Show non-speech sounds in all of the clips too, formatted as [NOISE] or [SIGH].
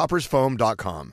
coffeetoppersfoam.com.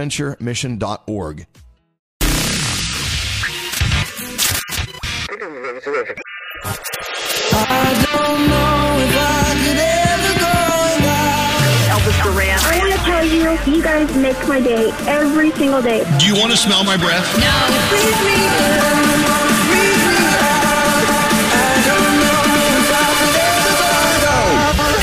Bonaventuremission.org. Elvis Duran. I want to tell you, you guys make my day every single day. Do you want to smell my breath?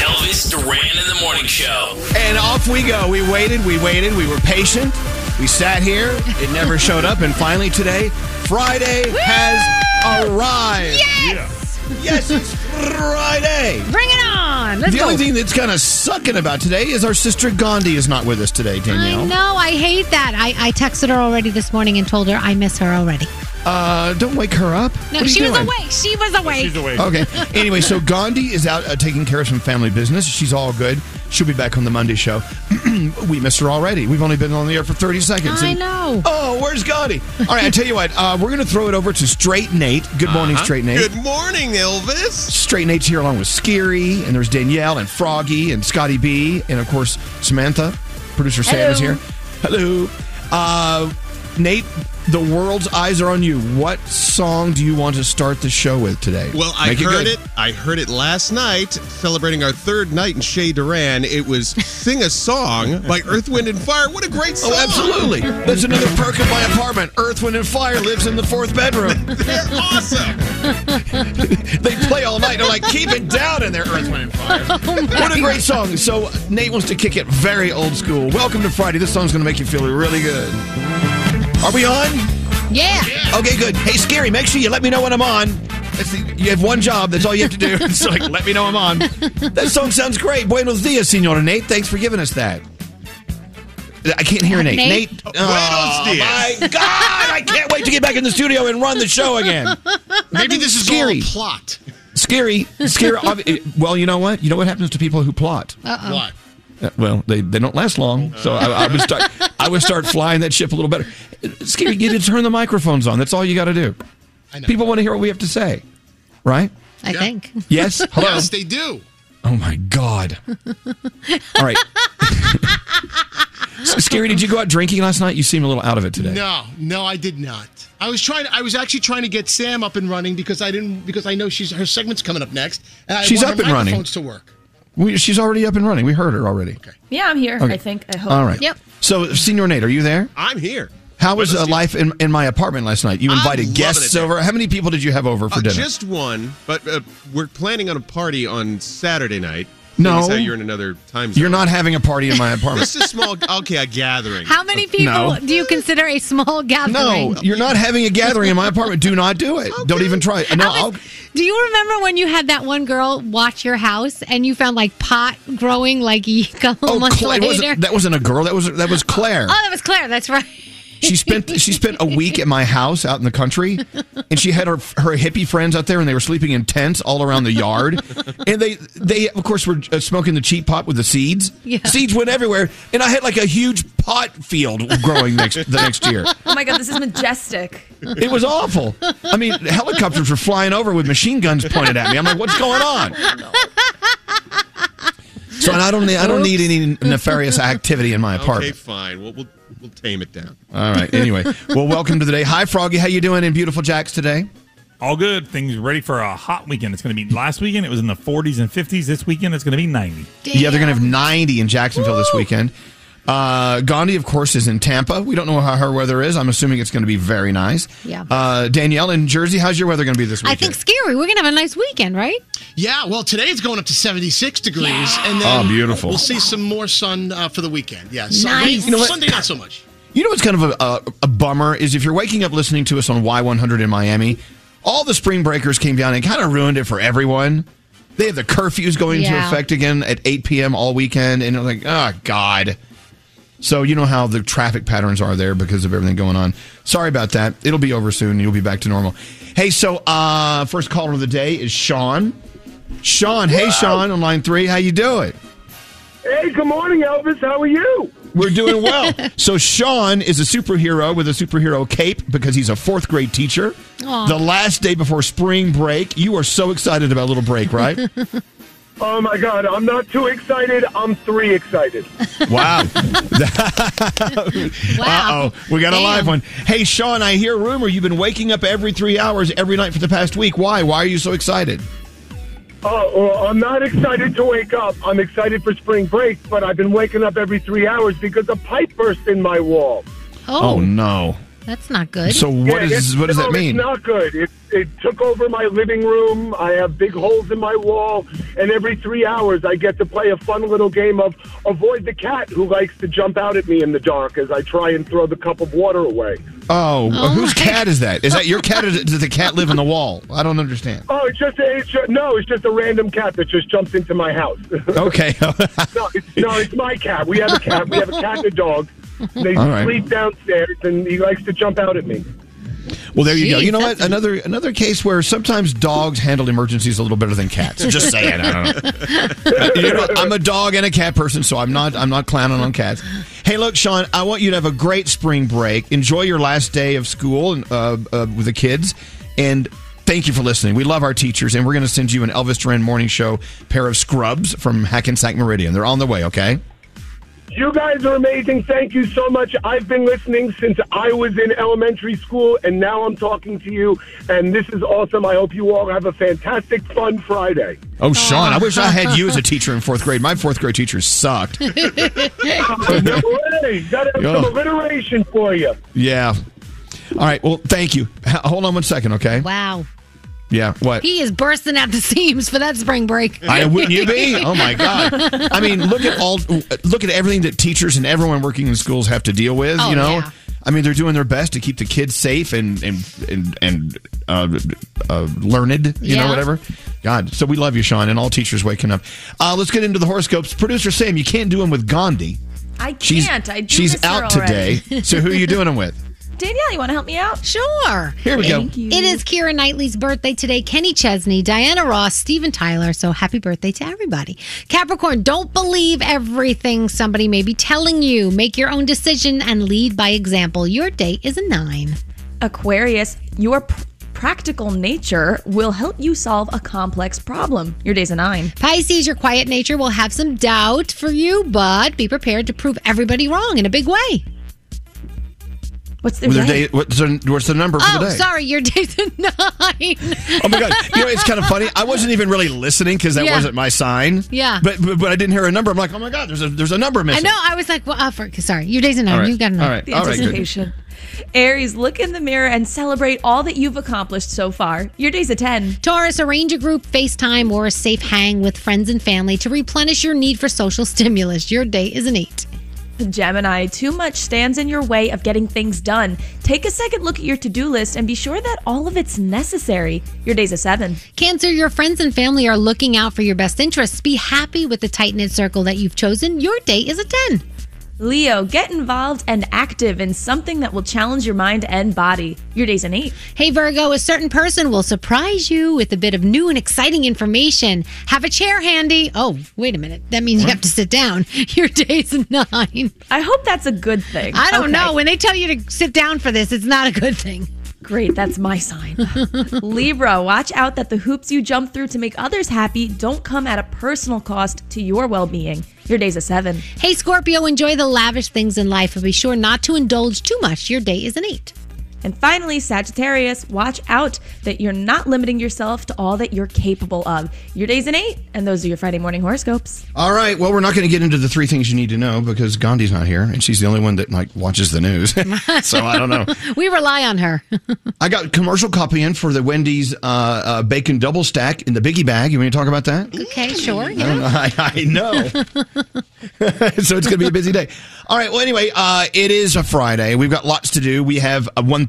Elvis Duran in the morning show. And off we go. We waited, we waited, we were patient. We sat here. It never [LAUGHS] showed up. And finally today, Friday has arrived. Yes! Yes, it's Friday. Bring it on! Let's the go. only thing that's kind of sucking about today is our sister Gandhi is not with us today, Danielle. I know, I hate that. I, I texted her already this morning and told her I miss her already. Uh, don't wake her up. No, What are you she was awake. She was awake. She's awake. Okay. Anyway, so [LAUGHS] Gandhi is out uh, taking care of some family business. She's all good. She'll be back on the Monday show. [CLEARS THROAT] we missed her already. We've only been on the air for 30 seconds. I and- know. Oh, where's Gotti? All right, I tell you what. Uh, we're going to throw it over to Straight Nate. Good morning, Uh-huh. Straight Nate. Good morning, Elvis. Straight Nate's here along with Scary, and there's Danielle and Froggy and Scotty B, and of course Samantha. Producer Sam is here. Hello. Uh, Nate, the world's eyes are on you. What song do you want to start the show with today? Well, I Make heard good. it, I heard it last night, celebrating our third night in Chez Duran. It was "Sing a Song" by Earth, Wind, and Fire. What a great oh, song! Oh, absolutely. That's another perk of my apartment. Earth, Wind, and Fire lives in the fourth bedroom. [LAUGHS] They're awesome. [LAUGHS] they play all night. They're like, keep it down in there, Earth, Wind, and Fire. [LAUGHS] Oh, what a great song. So, Nate wants to kick it very old school. Welcome to Friday. This song's going to make you feel really good. Are we on? Yeah. Okay, good. Hey, Scary, make sure you let me know when I'm on. That's the, you have one job. That's all you have to do. [LAUGHS] It's like, let me know I'm on. That song sounds great. Buenos dias, Senora Nate. Thanks for giving us that. I can't hear Nate. Nate? Nate. Oh, Buenos oh, my God. I can't wait to get back in the studio and run the show again. Maybe this is Scary. all plot. Scary. Scary. Well, you know what? You know what happens to people who plot? What? Uh, Well, they, they don't last long, so I, I would start I would start flying that ship a little better. Scary, you need to turn the microphones on. That's all you got to do. People want to hear what we have to say, right? I think. Yes. [LAUGHS] Hello. Yes, they do. Oh my God. All right. [LAUGHS] Scary, did you go out drinking last night? You seem a little out of it today. No, no, I did not. I was trying. I was actually trying to get Sam up and running because I didn't because I know she's her segment's coming up next. And I She's want up her and running. microphones to work. We, she's already up and running. We heard her already. Okay. Yeah, I'm here. Okay. I think. I hope. All right. Yep. So, Senior Nate, are you there? I'm here. How was uh, life in, in my apartment last night? You invited guests it. over. How many people did you have over for Uh, dinner? Just one, but uh, we're planning on a party on Saturday night. No. How you're in another time zone. You're not having a party in my [LAUGHS] apartment. Just a small, okay, a gathering. How many people No. do you consider a small gathering? no, you're not having a gathering in my apartment. Do not do it. Don't even try. it. No, I'll, Do you remember when you had that one girl watch your house and you found like pot growing like a couple oh, months Cla- it later? wasn't, that wasn't a girl. That was that was Claire. Oh, that was Claire. That's right. She spent she spent a week at my house out in the country, and she had her her hippie friends out there, and they were sleeping in tents all around the yard. And they they of course were uh, smoking the cheap pot with the seeds. Yeah. Seeds went everywhere, and I had like a huge pot field growing next the next year. Oh my god, this is majestic. It was awful. I mean, helicopters were flying over with machine guns pointed at me. I'm like, what's going on? So I don't need I don't need any nefarious activity in my apartment. Okay, fine. We'll, we'll we'll tame it down. All right. Anyway, [LAUGHS] well, welcome to the day. Hi, Froggy. How you doing in beautiful Jacks today? All good. Things ready for a hot weekend. It's going to be last weekend. It was in the 40s and 50s. This weekend it's going to be 90. Yeah, they're going to have 90 in Jacksonville this weekend. Uh, Gandhi, of course, is in Tampa. We don't know how her weather is. I'm assuming it's going to be very nice. Yeah. Uh, Danielle in Jersey, how's your weather going to be this weekend? I think scary. We're gonna have a nice weekend, right? Yeah, well, today it's going up to 76 degrees, and then Oh, beautiful. We'll see some more sun uh, for the weekend. Yeah, Nice. Sunday, You know what? Sunday not so much. You know what's kind of a, a, a bummer is if you're waking up listening to us on Y100 in Miami, all the spring breakers came down and kind of ruined it for everyone. They have the curfews going into Yeah. effect again at 8 p.m. all weekend, and you're like, oh, God. So you know how the traffic patterns are there because of everything going on. Sorry about that. It'll be over soon. You'll be back to normal. Hey, so uh, first caller of the day is Sean. Sean, hey Sean on line three, how you doing? Hey, good morning, Elvis. How are you? We're doing well. [LAUGHS] so Sean is a superhero with a superhero cape because he's a fourth grade teacher. Aw. The last day before spring break, you are so excited about little break, right? [LAUGHS] Oh my God, I'm not too excited. I'm three excited. [LAUGHS] wow. [LAUGHS] Uh oh, we got a live one. Hey Sean, I hear a rumor you've been waking up every three hours every night for the past week. Why? Why are you so excited? Oh, well, I'm not excited to wake up. I'm excited for spring break, but I've been waking up every three hours because a pipe burst in my wall. Oh, no. That's not good. So what Yeah, is what does that mean? It's not good. It, it took over my living room. I have big holes in my wall, and every three hours I get to play a fun little game of avoid the cat who likes to jump out at me in the dark as I try and throw the cup of water away. Oh, oh whose cat is that? Is that your cat or does the cat live in the wall? I don't understand. Oh, it's just, it's just no, it's just a random cat that just jumps into my house. [LAUGHS] Okay. no, it's, no, it's my cat. We have a cat. We have a cat and a dog. They All right. sleep downstairs, and he likes to jump out at me. Well, there you go. You know what? Another another case where sometimes dogs handle emergencies a little better than cats. [LAUGHS] Just saying. I don't know. [LAUGHS] you know, I'm a dog and a cat person, so I'm not I'm not clowning on cats. Hey, look, Sean, I want you to have a great spring break. Enjoy your last day of school and, uh, uh, with the kids, and. Thank you for listening. We love our teachers, and we're going to send you an Elvis Duran Morning Show pair of scrubs from Hackensack Meridian. They're on the way, okay? You guys are amazing. Thank you so much. I've been listening since I was in elementary school, and now I'm talking to you, and this is awesome. I hope you all have a fantastic, fun Friday. Oh, Sean, I wish I had you as a teacher in fourth grade. My fourth grade teachers sucked. [LAUGHS] No way. [LAUGHS] Gotta have some alliteration for you. Yeah. All right. Well, thank you. H- hold on one second, okay? Wow. Yeah. What? He is bursting at the [LAUGHS] seams for that spring break. I wouldn't you be? [LAUGHS] Oh my God! I mean, look at all, look at everything that teachers and everyone working in schools have to deal with. Oh, you know, yeah. I mean, they're doing their best to keep the kids safe and and and and uh, uh, learned. You know, whatever. God, so we love you, Sean, and all teachers waking up. Uh, let's get into the horoscopes. Producer Sam, you can't do them with Gandhi. I can't. She's I do she's miss her out already. today. so who are you doing them with? [LAUGHS] Danielle, you want to help me out? Sure. Here we go. You. It is Keira Knightley's birthday today. Kenny Chesney, Diana Ross, Steven Tyler. So happy birthday to everybody. Capricorn, don't believe everything somebody may be telling you. Make your own decision and lead by example. Your date is a nine. Aquarius, your p- practical nature will help you solve a complex problem. Your day's a nine. Pisces, your quiet nature will have some doubt for you, but be prepared to prove everybody wrong in a big way. What's With their day, what's, the, what's the number for Oh, the day? sorry, your day's a [LAUGHS] nine. Oh my god! You know it's kind of funny. I wasn't even really listening because that Yeah. wasn't my sign. Yeah. But, but but I didn't hear a number. I'm like, oh my god! There's a there's a number missing. I know. I was like, well, uh, for, sorry, your day's a nine. All right. You got a nine. All right. The All right. Good. anticipation. Aries, look in the mirror and celebrate all that you've accomplished so far. Your day's a 10. Taurus, arrange a group FaceTime or a safe hang with friends and family to replenish your need for social stimulus. Your day is an eight. Gemini, too much stands in your way of getting things done. Take a second look at your to do list and be sure that all of it's necessary. Your day's a 7. Cancer, your friends and family are looking out for your best interests. Be happy with the tight knit circle that you've chosen. Your day is a 10. Leo, get involved and active in something that will challenge your mind and body. Your day's an 8. Hey, Virgo, a certain person will surprise you with a bit of new and exciting information. Have a chair handy. Oh, wait a minute. That means you have to sit down. [LAUGHS] Your day's a nine. I hope that's a good thing. I don't Okay. know. When they tell you to sit down for this, it's not a good thing. Great, that's my sign. Libra, watch out that the hoops you jump through to make others happy don't come at a personal cost to your well being. Your day's a 7. Hey, Scorpio, enjoy the lavish things in life, but be sure not to indulge too much. Your day is an eight. And finally, Sagittarius, watch out that you're not limiting yourself to all that you're capable of. Your day's an 8, and those are your Friday morning horoscopes. All right. Well, we're not going to get into the three things you need to know because Gandhi's not here, and she's the only one that like watches the news. [LAUGHS] so I don't know. [LAUGHS] We rely on her. [LAUGHS] I got commercial copy in for the Wendy's uh, uh, bacon double stack in the biggie bag. You want to talk about that? okay, sure. I, know. I, I know. so it's going to be a busy day. All right. Well, anyway, uh, it is a Friday. We've got lots to do. We have a $1,000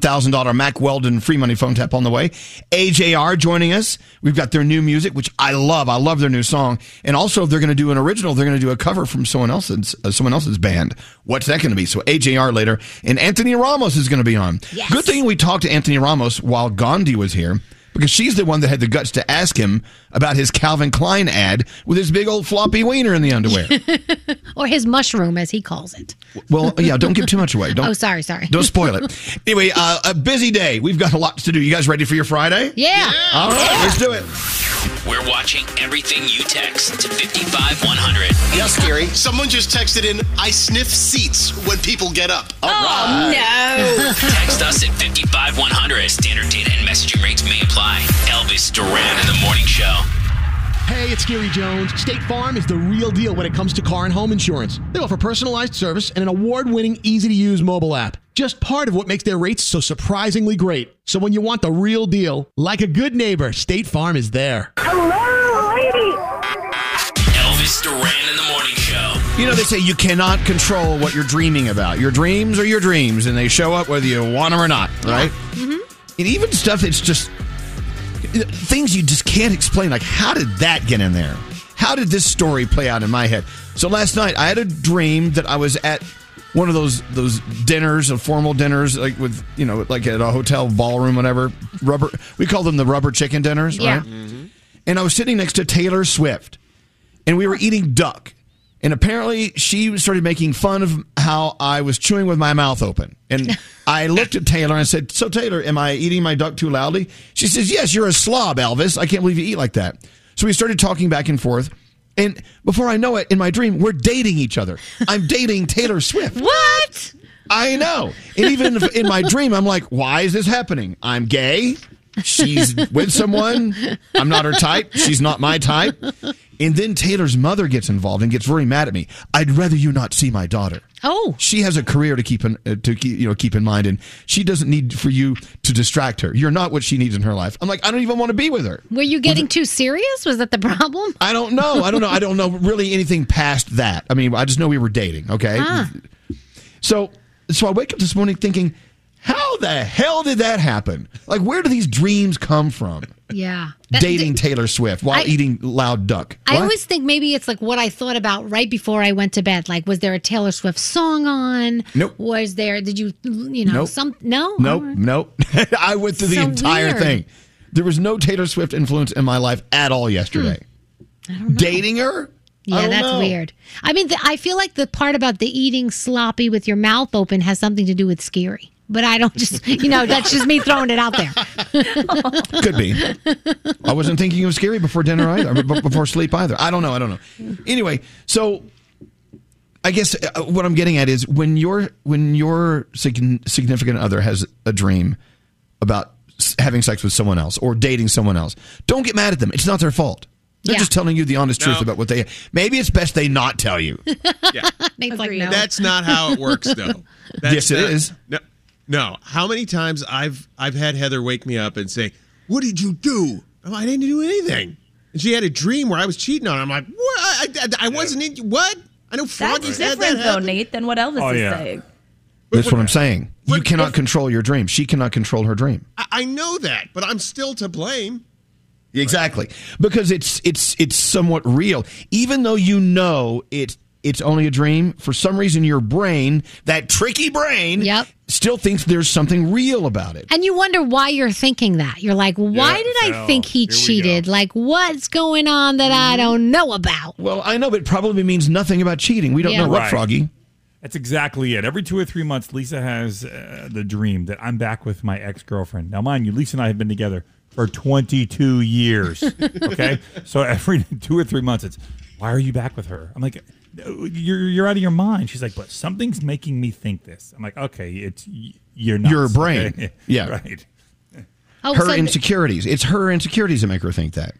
Mack Weldon free money phone tap on the way. AJR joining us. We've got their new music, which I love. I love their new song. And also, if they're going to do an original, they're going to do a cover from someone else's uh, someone else's band. What's that going to be? So AJR later, and Anthony Ramos is going to be on. Yes. Good thing we talked to Anthony Ramos while Gandhi was here. Because she's the one that had the guts to ask him about his Calvin Klein ad with his big old floppy wiener in the underwear. [LAUGHS] Or his mushroom, as he calls it. Well, yeah, don't give too much away. Don't, [LAUGHS] Oh, sorry, sorry. Don't spoil it. Anyway, uh, a busy day. We've got a lot to do. You guys ready for your Friday? Yeah. All right, let's do it. We're watching everything you text to 55100. Yes, Gary. Someone just texted in, I sniff seats when people get up. Oh no. Text us at 55100. Standard data and messaging rates may apply. Elvis Duran in the morning show. Hey, it's Gary Jones. State Farm is the real deal when it comes to car and home insurance. They offer personalized service and an award winning, easy to use mobile app. Just part of what makes their rates so surprisingly great. So when you want the real deal, like a good neighbor, State Farm is there. Hello, lady. Elvis Duran in the morning show. You know, they say you cannot control what you're dreaming about. Your dreams are your dreams, and they show up whether you want them or not, right? Mm-hmm. And even stuff that's just things you just can't explain. Like, how did that get in there? How did this story play out in my head? So last night, I had a dream that I was at one of those those dinners, of formal dinners, like with you know, like at a hotel ballroom, whatever. Rubber, we call them the rubber chicken dinners, Yeah. right? Mm-hmm. And I was sitting next to Taylor Swift, and we were eating duck. And apparently, she started making fun of how I was chewing with my mouth open. And [LAUGHS] I looked at Taylor and said, "So, Taylor, am I eating my duck too loudly?" She says, "Yes, you're a slob, Elvis. I can't believe you eat like that." So we started talking back and forth. And before I know it, in my dream, we're dating each other. I'm dating Taylor [LAUGHS] Swift. What? I know. And even in my dream, I'm like, why is this happening? I'm gay. She's with someone. I'm not her type. She's not my type. And then Taylor's mother gets involved and gets very mad at me. I'd rather you not see my daughter. Oh. She has a career to keep in, uh, to keep, you know keep in mind, and she doesn't need for you to distract her. You're not what she needs in her life. I'm like, I don't even want to be with her. Were you getting too serious? Was that the problem? I don't know. I don't know. I don't know really anything past that. I mean, I just know we were dating. Okay. Ah. So, so I wake up this morning thinking, how the hell did that happen? Like, where do these dreams come from? Yeah. That- Dating Taylor Swift while I- eating loud duck. I always think maybe it's like what I thought about right before I went to bed. Like, was there a Taylor Swift song on? Nope. Was there? Did you, you know, Nope. some? No. Nope, right. nope. [LAUGHS] I went through the So entire weird. thing. There was no Taylor Swift influence in my life at all yesterday. Dating her? Hmm. Yeah, that's know. weird. I mean, the, I feel like the part about the eating sloppy with your mouth open has something to do with scary. But I don't just, [LAUGHS] you know, that's just me throwing it out there. [LAUGHS] Could be. I wasn't thinking of scary before dinner either, b- before sleep either. I don't know. I don't know. Anyway, so I guess uh, what I'm getting at is when your when your significant other has a dream about having sex with someone else or dating someone else, don't get mad at them. It's not their fault. They're Yeah. just telling you the honest truth No. about what they. Maybe it's best they not tell you. [LAUGHS] Nate's like, no. That's not how it works, though. That's Yes, it not- is. No, no. How many times I've I've had Heather wake me up and say, "What did you do?" I'm like, I didn't do anything. And she had a dream where I was cheating on her. I'm like, what? I, I, I wasn't in. What? I know Froggy That's said different that though, happened. Nate, than what Elvis Oh, is yeah. saying. That's what I'm saying. You cannot control your dream. She cannot control her dream. I, I know that, but I'm still to blame. Exactly. Because it's it's it's somewhat real. Even though you know it it's only a dream, for some reason your brain, that tricky brain, Yep. still thinks there's something real about it. And you wonder why you're thinking that. You're like, why Yeah, did I think he here cheated? Like, what's going on that I don't know about? Well, I know, but it probably means nothing about cheating. We don't Yeah. know what, Right. Froggy. That's exactly it. Every two or three months, Lisa has uh, the dream that I'm back with my ex girlfriend. Now, mind you, Lisa and I have been together for 22 years. [LAUGHS] Okay, so every [LAUGHS] two or three months, it's why are you back with her? I'm like, "No, you're you're out of your mind. She's like, but something's making me think this. I'm like, okay, it's you're not Your brain. [LAUGHS] Yeah. right. Oh, her so th- insecurities. It's her insecurities that make her think that.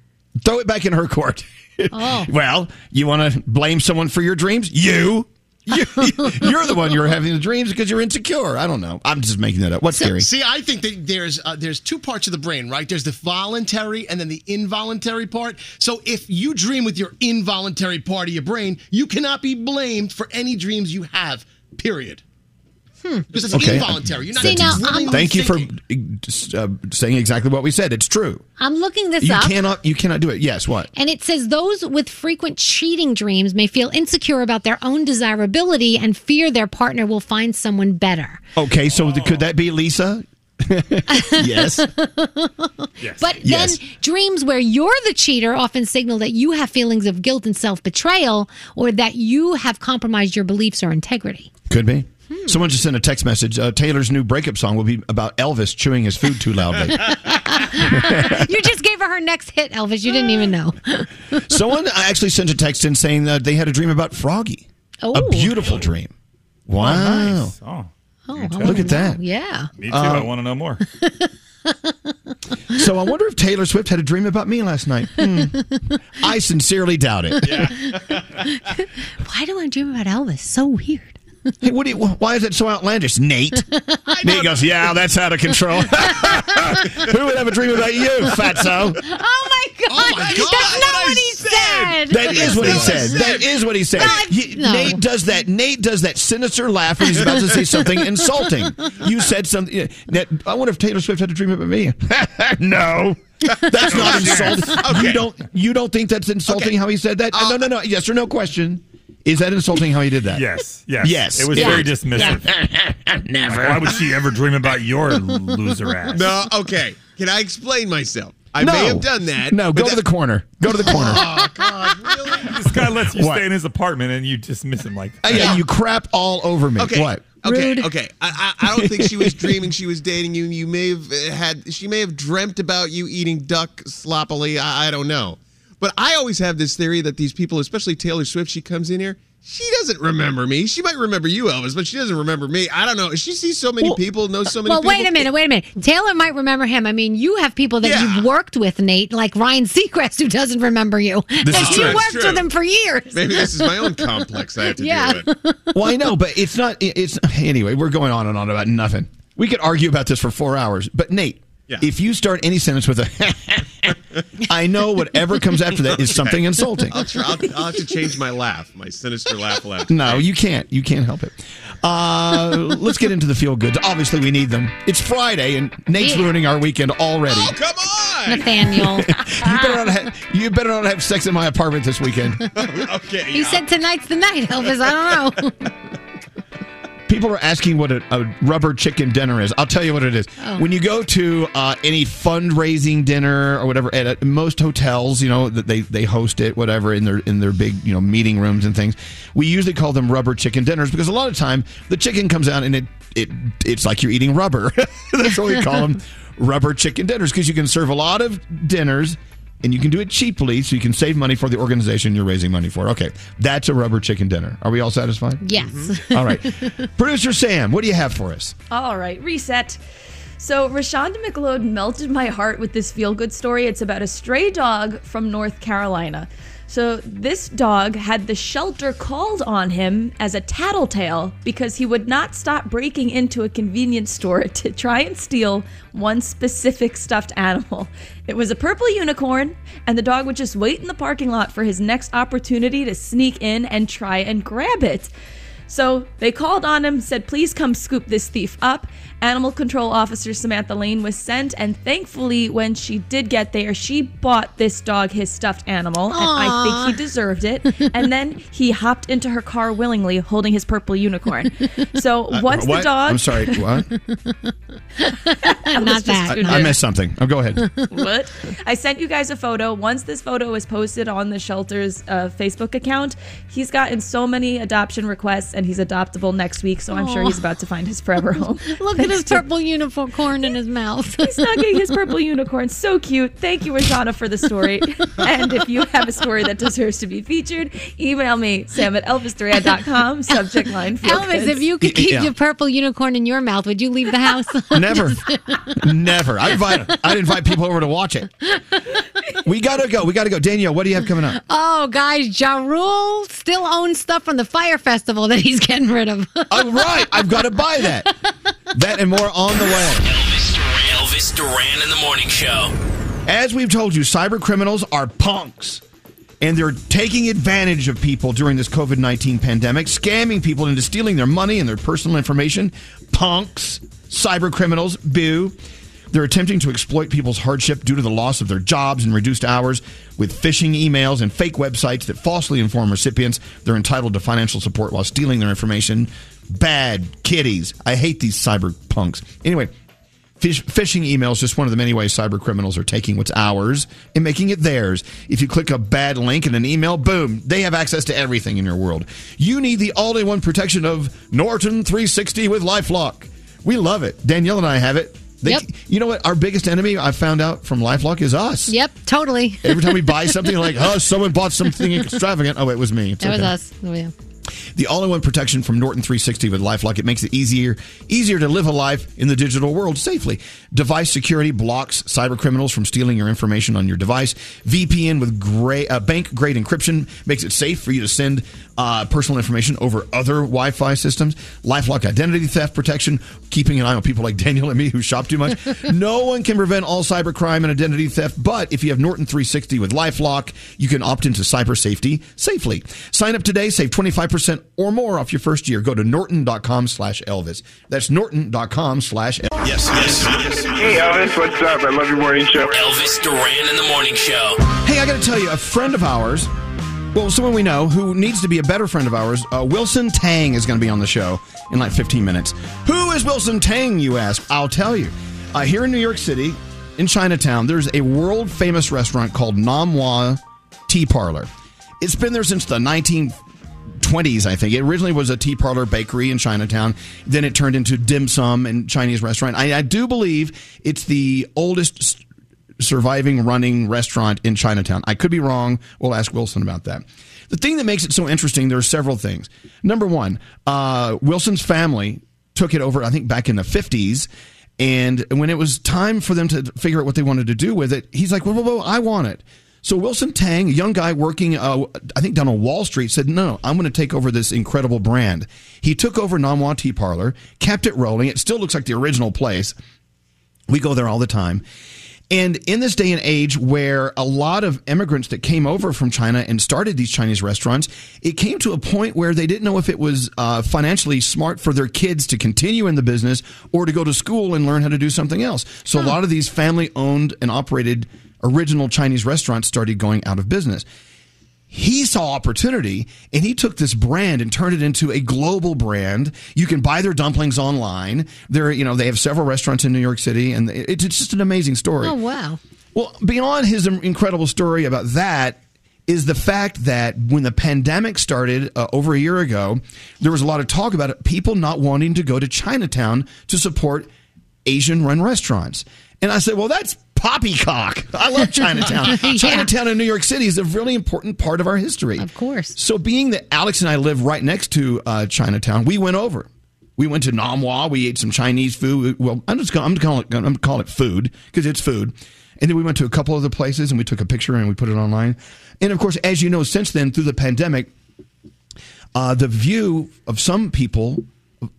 Throw it back in her court. [LAUGHS] Oh. well, you want to blame someone for your dreams? You. You, you're the one you're having the dreams because you're insecure. I don't know. I'm just making that up. What's scary? See, I think that there's uh, there's two parts of the brain, right? There's the voluntary and then the involuntary part. So if you dream with your involuntary part of your brain, you cannot be blamed for any dreams you have. Period. Because it's Okay. involuntary. You're not See, now, willingly I'm- Thank you for uh, saying exactly what we said. It's true. I'm looking this You up. cannot. You cannot do it. Yes. What? And it says those with frequent cheating dreams may feel insecure about their own desirability and fear their partner will find someone better. Okay. So th- could that be Lisa? [LAUGHS] yes. But Yes. then dreams where you're the cheater often signal that you have feelings of guilt and self betrayal or that you have compromised your beliefs or integrity. Could be. Someone just sent a text message. Uh, Taylor's new breakup song will be about Elvis chewing his food too loudly. [LAUGHS] you just gave her her next hit, Elvis. You didn't even know. [LAUGHS] Someone actually sent a text in saying that they had a dream about Froggy. Oh. A beautiful dream. Wow. nice. Oh, Oh, I Me too. wanna Look at know. that. Yeah. me too. Uh, I want to know more. [LAUGHS] So I wonder if Taylor Swift had a dream about me last night. Hmm. I sincerely doubt it. Why do I dream about Elvis? So weird. [LAUGHS] Hey, what do you, why is it so outlandish, Nate? Nate goes, yeah, [LAUGHS] that's out of control. [LAUGHS] Who would ever dream about you, fatso? Oh my god! Oh, that's not what he said. That is what he said. That is what he said. He- no. Nate does that. Nate does that sinister laugh when he's about to say something insulting. You said something. yeah, Nat, I wonder if Taylor Swift had a dream about me. no. That's not insulting. You don't. You don't think that's insulting how he said that? Uh, no, no, no. Yes or no question. Is that insulting how he did that? Yes, yes, Yes. It was Yeah. very dismissive. [LAUGHS] Never. Why would she ever dream about your loser ass? No, okay. Can I explain myself? I no. may have done that. No, but go to the corner. Go to the corner. Oh God, really? [LAUGHS] This guy lets you What? stay in his apartment and you dismiss him like Uh, yeah, you crap all over me. Okay. What? Okay. Rude. Okay. I, I I don't think she was dreaming. She was dating you. You may have uh, had. She may have dreamt about you eating duck sloppily. I, I don't know. But I always have this theory that these people, especially Taylor Swift, she comes in here. She doesn't remember me. She might remember you, Elvis, but she doesn't remember me. I don't know. She sees so many people, knows so many Well, people. wait a minute, wait a minute. Taylor might remember him. I mean, you have people that Yeah. you've worked with, Nate, like Ryan Seacrest, who doesn't remember you. This is you true. worked True. with him for years. Maybe this is my own complex I have to Yeah. deal with. [LAUGHS] Well, I know, but it's not. It's anyway. We're going on and on about nothing. We could argue about this for four hours. But Nate, Yeah. if you start any sentence with a, [LAUGHS] I know whatever comes after that is something insulting. I'll, try, I'll, I'll have to change my laugh, my sinister laugh. Laugh. No, you can't. You can't help it. Uh, let's get into the feel goods. Obviously, we need them. It's Friday, and Nate's Yeah. ruining our weekend already. Oh, come on. Nathaniel. [LAUGHS] You better not have, you better not have sex in my apartment this weekend. [LAUGHS] okay. you said tonight's the night, Elvis. I don't know. People are asking what a, a rubber chicken dinner is. I'll tell you what it is. Oh. When you go to uh, any fundraising dinner or whatever at uh, most hotels, you know that they they host it, whatever in their in their big you know meeting rooms and things. We usually call them rubber chicken dinners because a lot of time the chicken comes out and it it it's like you're eating rubber. [LAUGHS] That's what we call them, [LAUGHS] rubber chicken dinners, because you can serve a lot of dinners and you can do it cheaply, so you can save money for the organization you're raising money for. Okay, that's a rubber chicken dinner. Are we all satisfied? Yes. Mm-hmm. All right. [LAUGHS] Producer Sam, what do you have for us? All right, reset. So, Rashonda McLeod melted my heart with this feel good story. It's about a stray dog from North Carolina. So, this dog had the shelter called on him as a tattletale because he would not stop breaking into a convenience store [LAUGHS] to try and steal one specific stuffed animal. It was a purple unicorn, and the dog would just wait in the parking lot for his next opportunity to sneak in and try and grab it. So they called on him, said, please come scoop this thief up. Animal control officer Samantha Lane was sent, and thankfully, when she did get there, she bought this dog his stuffed animal, and I think he deserved it. [LAUGHS] and then he hopped into her car willingly, holding his purple unicorn. So [LAUGHS] Uh, once what? the dog. I'm sorry. What? [LAUGHS] I'm not that. I, I missed something. Oh, go ahead. what? I sent you guys a photo. Once this photo was posted on the shelter's uh, Facebook account, he's gotten so many adoption requests and he's adoptable next week. So I'm sure he's about to find his forever home. Look at his purple unicorn in his mouth. He's snugging his purple [LAUGHS] unicorn. So cute. Thank you, Rashana, for the story. [LAUGHS] and if you have a story that deserves to be featured, email me, sam at elvis subject line. feel Elvis, goods. if you could keep Yeah. your purple unicorn in your mouth, would you leave the house? [LAUGHS] Never. Never. I invite I'd invite people over to watch it. We gotta go. We gotta go. Danielle, what do you have coming up? Oh, guys, Ja Rule still owns stuff from the Fyre Festival that he's getting rid of. All right. I've got to buy that. That and more on the way. Elvis Duran, Elvis Duran in the morning show. As we've told you, cyber criminals are punks. And they're taking advantage of people during this COVID 19 pandemic, scamming people into stealing their money and their personal information. Punks, cyber criminals, boo. They're attempting to exploit people's hardship due to the loss of their jobs and reduced hours with phishing emails and fake websites that falsely inform recipients they're entitled to financial support while stealing their information. Bad kitties. I hate these cyber punks. Anyway, Fish, phishing email is just one of the many ways cyber criminals are taking what's ours and making it theirs. If you click a bad link in an email, boom, they have access to everything in your world. You need the all in one protection of Norton 360 with Lifelock. We love it. Danielle and I have it. They, Yep. You know what? Our biggest enemy I found out from Lifelock is us. Yep, totally. Every time we buy [LAUGHS] something, like, oh, someone bought something [LAUGHS] extravagant. Oh, it was me. It's That was us. Oh, yeah. The all-in-one protection from Norton 360 with LifeLock. It makes it easier easier to live a life in the digital world safely. Device security blocks cyber criminals from stealing your information on your device. VPN with gray, uh, bank-grade encryption makes it safe for you to send uh, personal information over other Wi-Fi systems. LifeLock identity theft protection, keeping an eye on people like Danielle and me who shop too much. [LAUGHS] no one can prevent all cyber crime and identity theft, but if you have Norton 360 with LifeLock, you can opt into cyber safety safely. Sign up today, save 25% or more off your first year. Go to norton.com slash Elvis. That's norton.com slash Elvis. Yes, yes, yes. Hey, Elvis, what's up? I love your morning show. Elvis Duran in the morning show. Hey, I got to tell you, a friend of ours, well, someone we know who needs to be a better friend of ours, uh, Wilson Tang is going to be on the show in like 15 minutes. Who is Wilson Tang, you ask? I'll tell you. Uh, here in New York City, in Chinatown, there's a world famous restaurant called Nom Wah Tea Parlor. It's been there since the 1920s, I think. It originally was a tea parlor bakery in Chinatown. Then it turned into dim sum and Chinese restaurant. I, I do believe it's the oldest surviving running restaurant in Chinatown. I could be wrong. We'll ask Wilson about that. The thing that makes it so interesting, there are several things. Number one, uh, Wilson's family took it over, I think, back in the 50s. And when it was time for them to figure out what they wanted to do with it, he's like, whoa, whoa, whoa, I want it. So Wilson Tang, a young guy working, uh, I think down on Wall Street, said, "No, I'm going to take over this incredible brand." He took over Nom Wah Tea Parlor, kept it rolling. It still looks like the original place. We go there all the time. And in this day and age where a lot of immigrants that came over from China and started these Chinese restaurants, it came to a point where they didn't know if it was uh, financially smart for their kids to continue in the business or to go to school and learn how to do something else. So a lot of these family owned and operated original Chinese restaurants started going out of business. he saw opportunity and he took this brand and turned it into a global brand. You can buy their dumplings online. They're, you know, they have several restaurants in New York City and it's just an amazing story. Oh, wow. Well, beyond his incredible story about that is the fact that when the pandemic started uh, over a year ago, there was a lot of talk about it, people not wanting to go to Chinatown to support Asian run restaurants. And I said, well, that's poppycock. I love [LAUGHS] Chinatown. Yeah. Chinatown in New York City is a really important part of our history. Of course. So, being that Alex and I live right next to uh, Chinatown, we went over. We went to Nam Nom Wah. We ate some Chinese food. Well, I'm just gonna, I'm calling it, I'm gonna call it food because it's food. And then we went to a couple other places and we took a picture and we put it online. And of course, as you know, since then through the pandemic, uh, the view of some people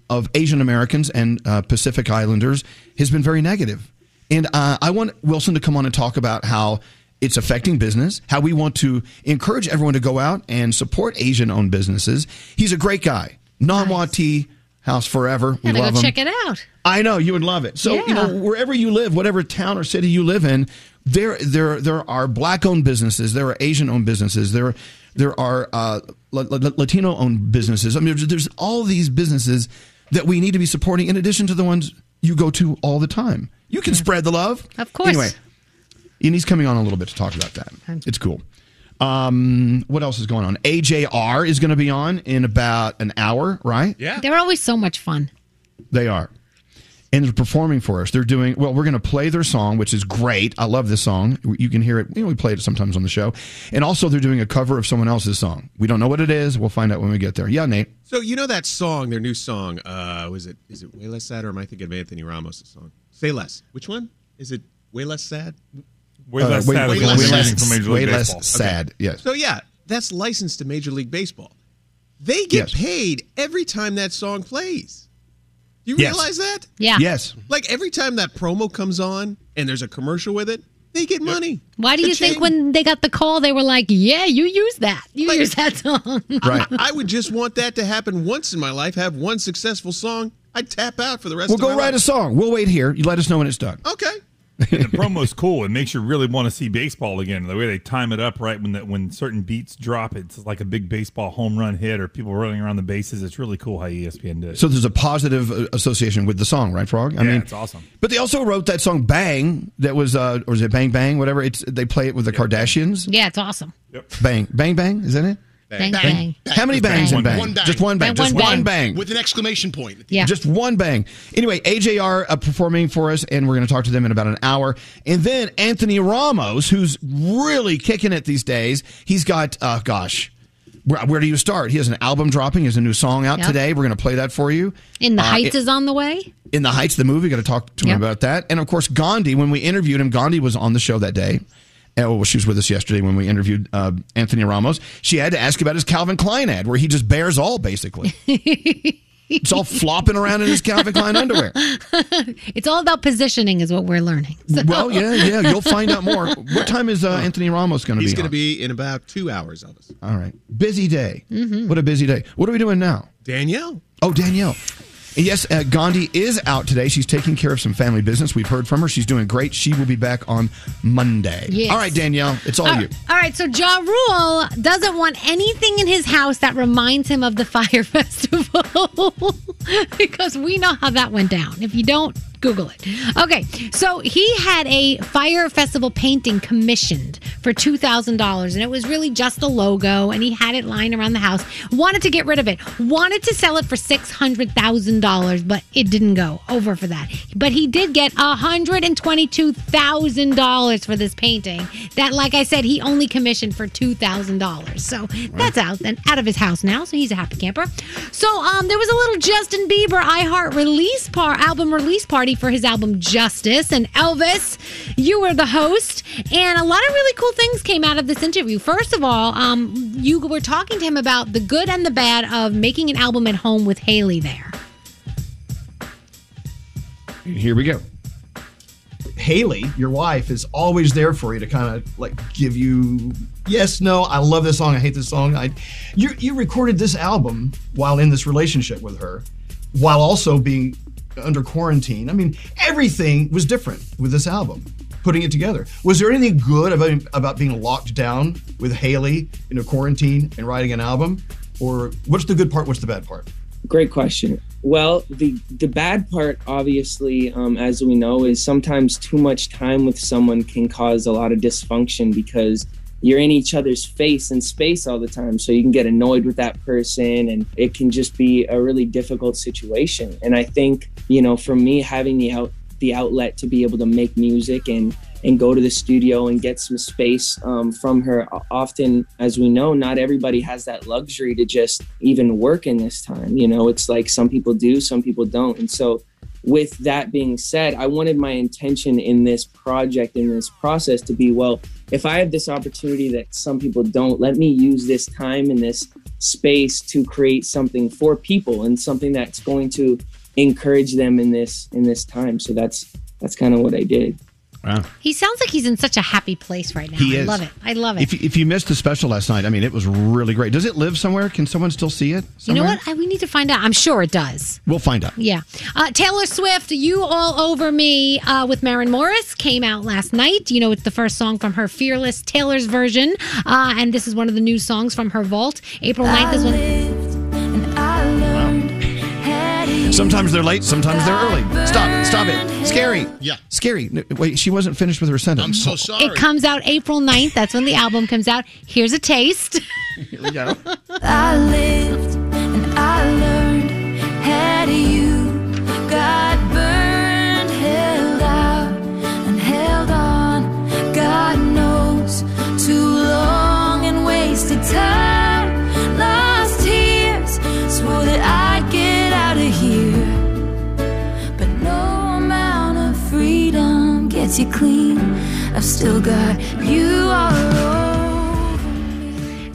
of Asian Americans and uh, Pacific Islanders has been very negative. And uh, I want Wilson to come on and talk about how it's affecting business, how we want to encourage everyone to go out and support Asian owned businesses. He's a great guy. Nom Wah Tea House Forever. We love go him. check it out. I know you would love it. So you know wherever you live, whatever town or city you live in, there there there are black owned businesses, there are Asian owned businesses, there there are uh, Latino owned businesses. I mean, there's all these businesses that we need to be supporting in addition to the ones you go to all the time. You can spread the love, Of course. Anyway, and he's coming on a little bit to talk about that. It's cool. Um, what else is going on? AJR is going to be on in about an hour, right? Yeah. They're always so much fun. They are. And they're performing for us. They're doing, well, we're going to play their song, which is great. I love this song. You can hear it. You know, we play it sometimes on the show. And also, they're doing a cover of someone else's song. We don't know what it is. We'll find out when we get there. Yeah, Nate. So you know that song, their new song. Uh, was it is it way less sad, or am I thinking of Anthony Ramos' song? Say less. Which one is it? Way less sad. Way less sad is the one they're using Major way less sad. Yes. So yeah, that's licensed to Major League Baseball. They get paid every time that song plays. Do you Yes. realize that? Yeah. Yes. Like every time that promo comes on and there's a commercial with it, they get money. Why do you think when they got the call, they were like, yeah, you use that. You use that song. [LAUGHS] Right. I would just want that to happen once in my life. Have one successful song. I'd tap out for the rest We'll of go my write a song. We'll wait here. You let us know when it's done. Okay. And the promo's cool. It makes you really want to see baseball again. The way they time it up, right when the, when certain beats drop, it's like a big baseball home run hit or people running around the bases. It's really cool how ESPN did. it. So there's a positive uh, association with the song, right, Frog? I Yeah, mean, it's awesome. But they also wrote that song "Bang" that was, uh, or is it "Bang Bang"? Whatever. It's they play it with the Kardashians. yeah, it's awesome. Yep. Bang, bang, bang. Is that it? Bang, bang. How many bangs in bang? One bang. Just one bang. Bang, Just one one bang. bang. With an exclamation point. Yeah. Just one bang. Anyway, AJR uh, performing for us, and we're going to talk to them in about an hour. And then Anthony Ramos, who's really kicking it these days. He's got, uh, gosh, where, where do you start? He has an album dropping. He has a new song out Yep. today. We're going to play that for you. In the Uh, Heights it- is on the way. in the Heights, the movie. Got to talk to him about that. And of course, Gandhi. When we interviewed him, Gandhi was on the show that day. Uh, well, she was with us yesterday when we interviewed uh, Anthony Ramos. She had to ask about his Calvin Klein ad, where he just bears all basically. [LAUGHS] it's all flopping around in his Calvin Klein underwear. [LAUGHS] it's all about positioning, is what we're learning. [LAUGHS] So- Well, yeah, yeah. You'll find out more. What time is uh, Anthony Ramos going to be? He's going to be in about two hours, Elvis. All right. Busy day. Mhm. What a busy day. What are we doing now? Danielle. Oh, Danielle. Yes, uh, Gandhi is out today. She's taking care of some family business. We've heard from her. She's doing great. She will be back on Monday. Yes. All right, Danielle, it's all All- you. all right, so Ja Rule doesn't want anything in his house that reminds him of the [LAUGHS] Fyre Festival [LAUGHS] because we know how that went down. If you don't, Google it. Okay, so he had a Fyre Festival painting commissioned for $2,000, and it was really just a logo, and he had it lying around the house. Wanted to get rid of it, wanted to sell it for $600,000, but it didn't go over for that. But he did get $122,000 for this painting that, like I said, he only commissioned for $2,000. So that's out and out of his house now, so he's a happy camper. So um, there was a little Justin Bieber iHeart release par album release party for his album Justice, and Elvis, you were the host, and a lot of really cool things came out of this interview. First of all, um, you were talking to him about the good and the bad of making an album at home with Hailey there. Here we go. Hailey, your wife, is always there for you to kind of like give you yes, no, I love this song, I hate this song. I you you recorded this album while in this relationship with her, while also being under quarantine. I mean, everything was different with this album. putting it together. Was there anything good about about being locked down with Hailey in a quarantine and writing an album, or what's the good part? What's the bad part? Great question. Well, the the bad part, obviously, um, as we know, is sometimes too much time with someone can cause a lot of dysfunction because you're in each other's face and space all the time. So you can get annoyed with that person, and it can just be a really difficult situation. And I think, you know, for me, having the out the outlet to be able to make music and and go to the studio and get some space um, from her. Often, as we know, not everybody has that luxury to just even work in this time. You know, it's like some people do, some people don't. And so, with that being said, I wanted my intention in this project, in this process, to be well, if I have this opportunity that some people don't, let me use this time and this space to create something for people and something that's going to encourage them in this in this time. So that's that's kind of what I did. Wow. He sounds like he's in such a happy place right now. He I is. love it. I love it. If, if you missed the special last night, I mean, it was really great. Does it live somewhere? Can someone still see it? you know what? I, we need to find out. I'm sure it does. We'll find out. Yeah. Uh, Taylor Swift, You All Over Me uh, with Maren Morris came out last night. You know, it's the first song from her Fearless Taylor's version. Uh, and this is one of the new songs from her vault. April 9th is when. Sometimes they're late, sometimes they're early. Stop, stop it. Scary. Yeah. Scary. No, Wait, she wasn't finished with her sentence. I'm so sorry. It comes out April 9th. That's when the album comes out. Here's a taste. [LAUGHS] Here we go. I lived and I learned how to you you clean. I've still got you all over.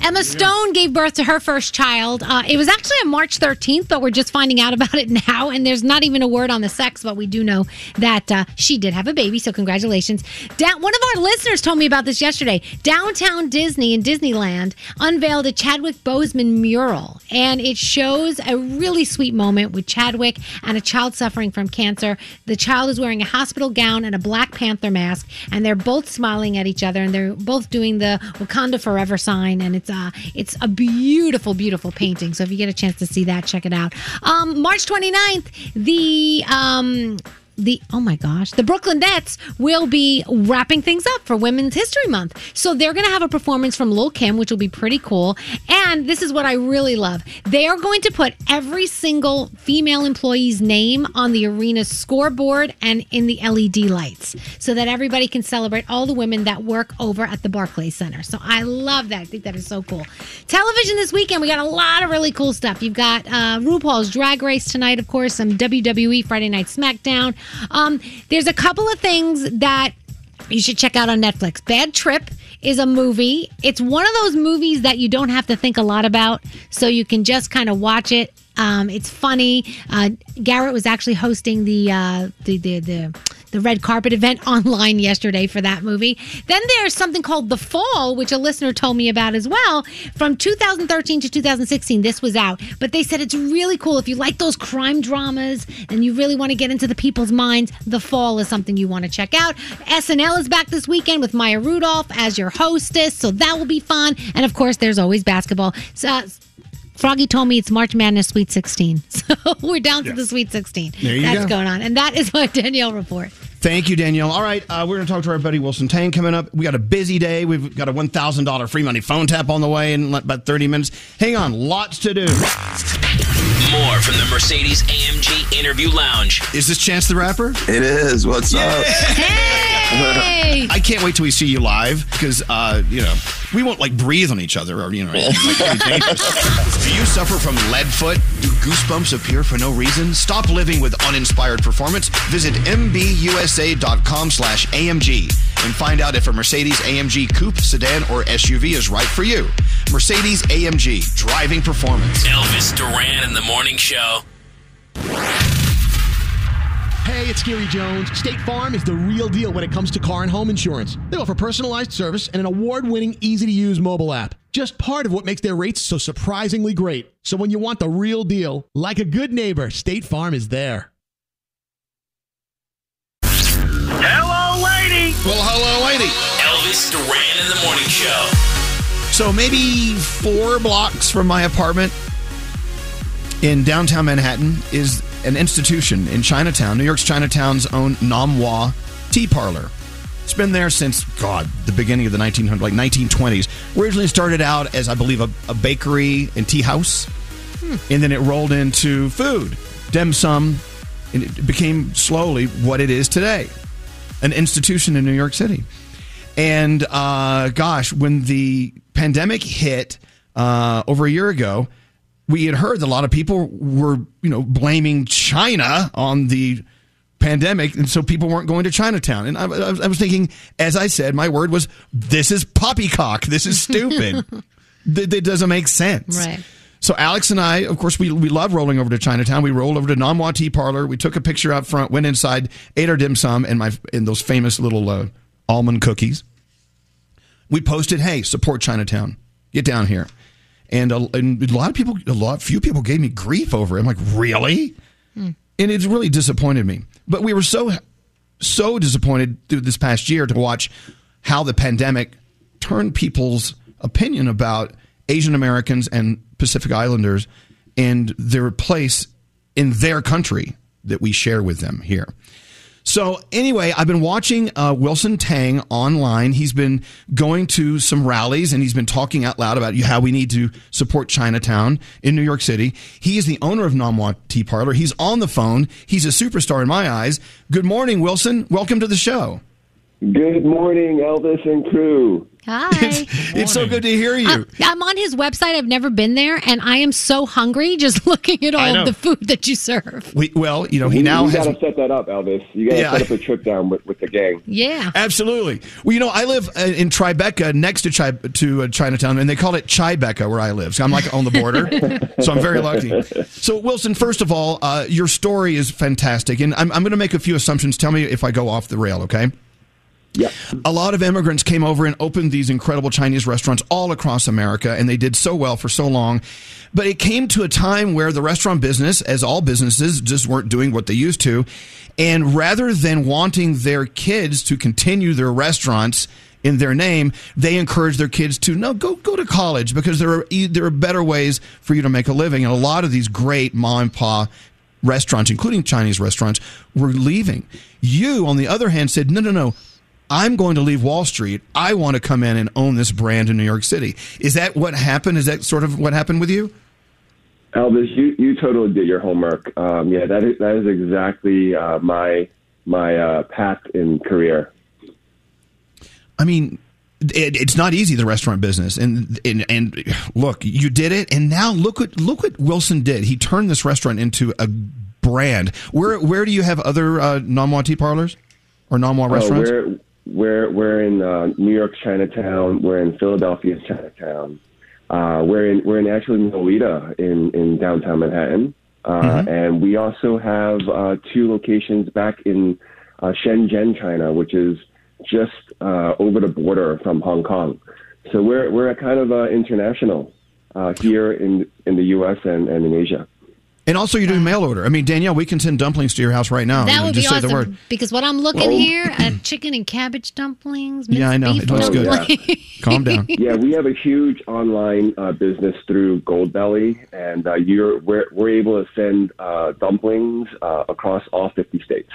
Emma Stone gave birth to her first child. Uh, it was actually on March 13th, but we're just finding out [LAUGHS] about it now. And there's not even a word on the sex, but we do know that uh, she did have a baby. So congratulations. Da- one of our listeners told me about this yesterday. Downtown Disney in Disneyland unveiled a Chadwick Boseman mural, and it shows a really sweet moment with Chadwick and a child suffering from cancer. The child is wearing a hospital gown and a Black Panther mask, and they're both smiling at each other, and they're both doing the Wakanda Forever sign, and it's uh, it's a beautiful, beautiful painting. So if you get a chance to see that, check it out. Um, March 29th, the um, the oh my gosh, the Brooklyn Nets will be wrapping things up for Women's History Month. So they're going to have a performance from Lil Kim, which will be pretty cool. And this is what I really love: they are going to put every single female employee's name on the arena scoreboard and in the LED lights, so that everybody can celebrate all the women that work over at the Barclays Center. So I love that. I think that is so cool. Television this weekend, we got a lot of really cool stuff. You've got uh, RuPaul's Drag Race tonight, of course, some WWE Friday Night SmackDown. Um, there's a couple of things that you should check out on Netflix. Bad Trip is a movie. It's one of those movies that you don't have to think a lot about, so you can just kind of watch it. Um, it's funny. Uh, Garrett was actually hosting the, uh, the the the the red carpet event [LAUGHS] online yesterday for that movie. Then there's something called The Fall, which a listener told me about as well. From 2013 to 2016, this was out. But they said it's really cool if you like those crime dramas and you really want to get into the people's minds. The Fall is something you want to check out. SNL is back this weekend with Maya Rudolph as your hostess, so that will be fun. And of course, there's always basketball. So, uh, Froggy told me it's March Madness Sweet 16. [LAUGHS] So we're down to the Sweet 16. There you That's go. going on. And that is my Danielle report. Thank you, Danielle. All right, uh, we're going to talk to our buddy Wilson Tang coming up. We got a busy day. We've got a $1,000 free money phone tap on the way in about 30 minutes. Hang on, lots to do. More from the Mercedes AMG Interview Lounge. Is this Chance the Rapper? It is. What's up? Hey! I can't wait till we see you live because, uh, you know, we won't like breathe on each other or, you know, [LAUGHS] anything like that'd be dangerous. Do you suffer from lead foot? Do goosebumps appear for no reason? Stop living with uninspired performance. Visit mbusa.com slash AMG and find out if a Mercedes AMG coupe, sedan, or SUV is right for you. Mercedes AMG, driving performance. Elvis Duran in the morning show. Hey, it's Gary Jones. State Farm is the real deal when it comes to car and home insurance. They offer personalized service and an award winning, easy to use mobile app. Just part of what makes their rates so surprisingly great. So when you want the real deal, like a good neighbor, State Farm is there. Hello, lady. Well, hello, lady. Elvis Duran in the morning show. So maybe four blocks from my apartment in downtown Manhattan is an institution in Chinatown, New York's Chinatown's own Nom Wah Tea Parlor. It's been there since God, the beginning of the 1900s, like 1920s. Originally started out as, I believe, a, a bakery and tea house, and then it rolled into food, dim sum, and it became slowly what it is today, an institution in New York City. And uh, gosh, when the pandemic hit uh, over a year ago, we had heard that a lot of people were, you know, blaming China on the pandemic, and so people weren't going to Chinatown. And I, I was- I was thinking, as I said, my word was, "This is poppycock. This is stupid. [LAUGHS] that, that doesn't make sense." Right. So Alex and I, of course, we we love rolling over to Chinatown. We rolled over to Nom Wah Tea Parlor. We took a picture out front, went inside, ate our dim sum and my and those famous little uh, almond cookies. We posted, "Hey, support Chinatown. Get down here." And a, and a lot of people, a lot, few people gave me grief over it. I'm like, really? Hmm. And it's really disappointed me. But we were so so disappointed through this past year to watch how the pandemic turned people's opinion about Asian Americans and Pacific Islanders and their place in their country that we share with them here. So anyway, I've been watching uh, Wilson Tang online. He's been going to some rallies and he's been talking out loud about how we need to support Chinatown in New York City. He is the owner of Nom Wah Tea Parlor. He's on the phone. He's a superstar in my eyes. Good morning, Wilson. Welcome to the show. Good morning, Elvis and crew. Hi. [LAUGHS] It's so good to hear you. I'm, I'm on his website. I've never been there, and I am so hungry just [LAUGHS] looking at all of the food that you serve. We, well, you know, he we, now we has. gotta set that up, Elvis. You gotta Yeah. set up a trip down with, with the gang. Yeah. Absolutely. Well, you know, I live uh, in Tribeca, next to Chi- to uh, Chinatown, and they call it Chibeca where I live. So I'm like on the border. [LAUGHS] so I'm very lucky. So Wilson, first of all, uh, your story is fantastic, and I'm, I'm going to make a few assumptions. Tell me if I go off the rail, okay? Yeah. A lot of immigrants came over and opened these incredible Chinese restaurants all across America, and they did so well for so long. But it came to a time where the restaurant business, as all businesses, just weren't doing what they used to. And rather than wanting their kids to continue their restaurants in their name, they encourage their kids to no go go to college because there are there are better ways for you to make a living. And a lot of these great mom and pop restaurants, including Chinese restaurants, were leaving. You, on the other hand, said, no, no, no. I'm going to leave Wall Street. I want to come in and own this brand in New York City. Is that what happened? Is that sort of what happened with you? Elvis, you, you totally did your homework. Um, yeah, that is, that is exactly uh, my my uh, path in career. I mean, it, it's not easy the restaurant business, and, and and look, you did it, and now look what look what Wilson did. He turned this restaurant into a brand. Where where do you have other uh, Nom Wah tea parlors or Nom Wah Uh, restaurants? We're we're in uh, New York Chinatown. We're in Philadelphia's Chinatown. Uh, we're in we're in actually Nolita in in downtown Manhattan, uh, Mm-hmm. and we also have uh, two locations back in uh, Shenzhen, China, which is just uh, over the border from Hong Kong. So we're we're a kind of uh, international uh, here in in the U.S. and, and in Asia. And also, you're doing mail order. I mean, Danielle, we can send dumplings to your house right now. That You know, would just be say the word. because what I'm looking Well- here at [CLEARS THROAT] chicken and cabbage dumplings. Yeah, I know. minced It looks good. dumplings. Calm down. [LAUGHS] yeah, we have a huge online uh, business through Goldbelly, and uh, you're we're, we're able to send uh, dumplings uh, across all 50 states.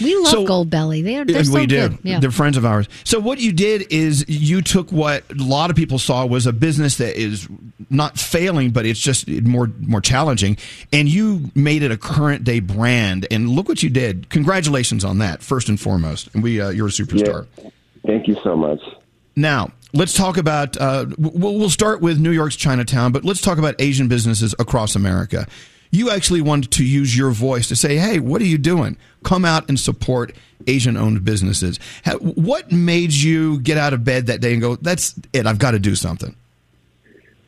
We love So- Goldbelly. They're, they're we do. good. Yeah. They're friends of ours. So what you did is you took what a lot of people saw was a business that is not failing, but it's just more more challenging, and you made it a current day brand. And look what you did. Congratulations on that, first and foremost. And we, uh, you're a superstar. Thank you so much. Now, let's talk about. Uh, we'll, we'll start with New York's Chinatown, but let's talk about Asian businesses across America. You actually wanted to use your voice to say, "Hey, what are you doing? Come out and support Asian-owned businesses." What made you get out of bed that day and go, "That's it. I've got to do something."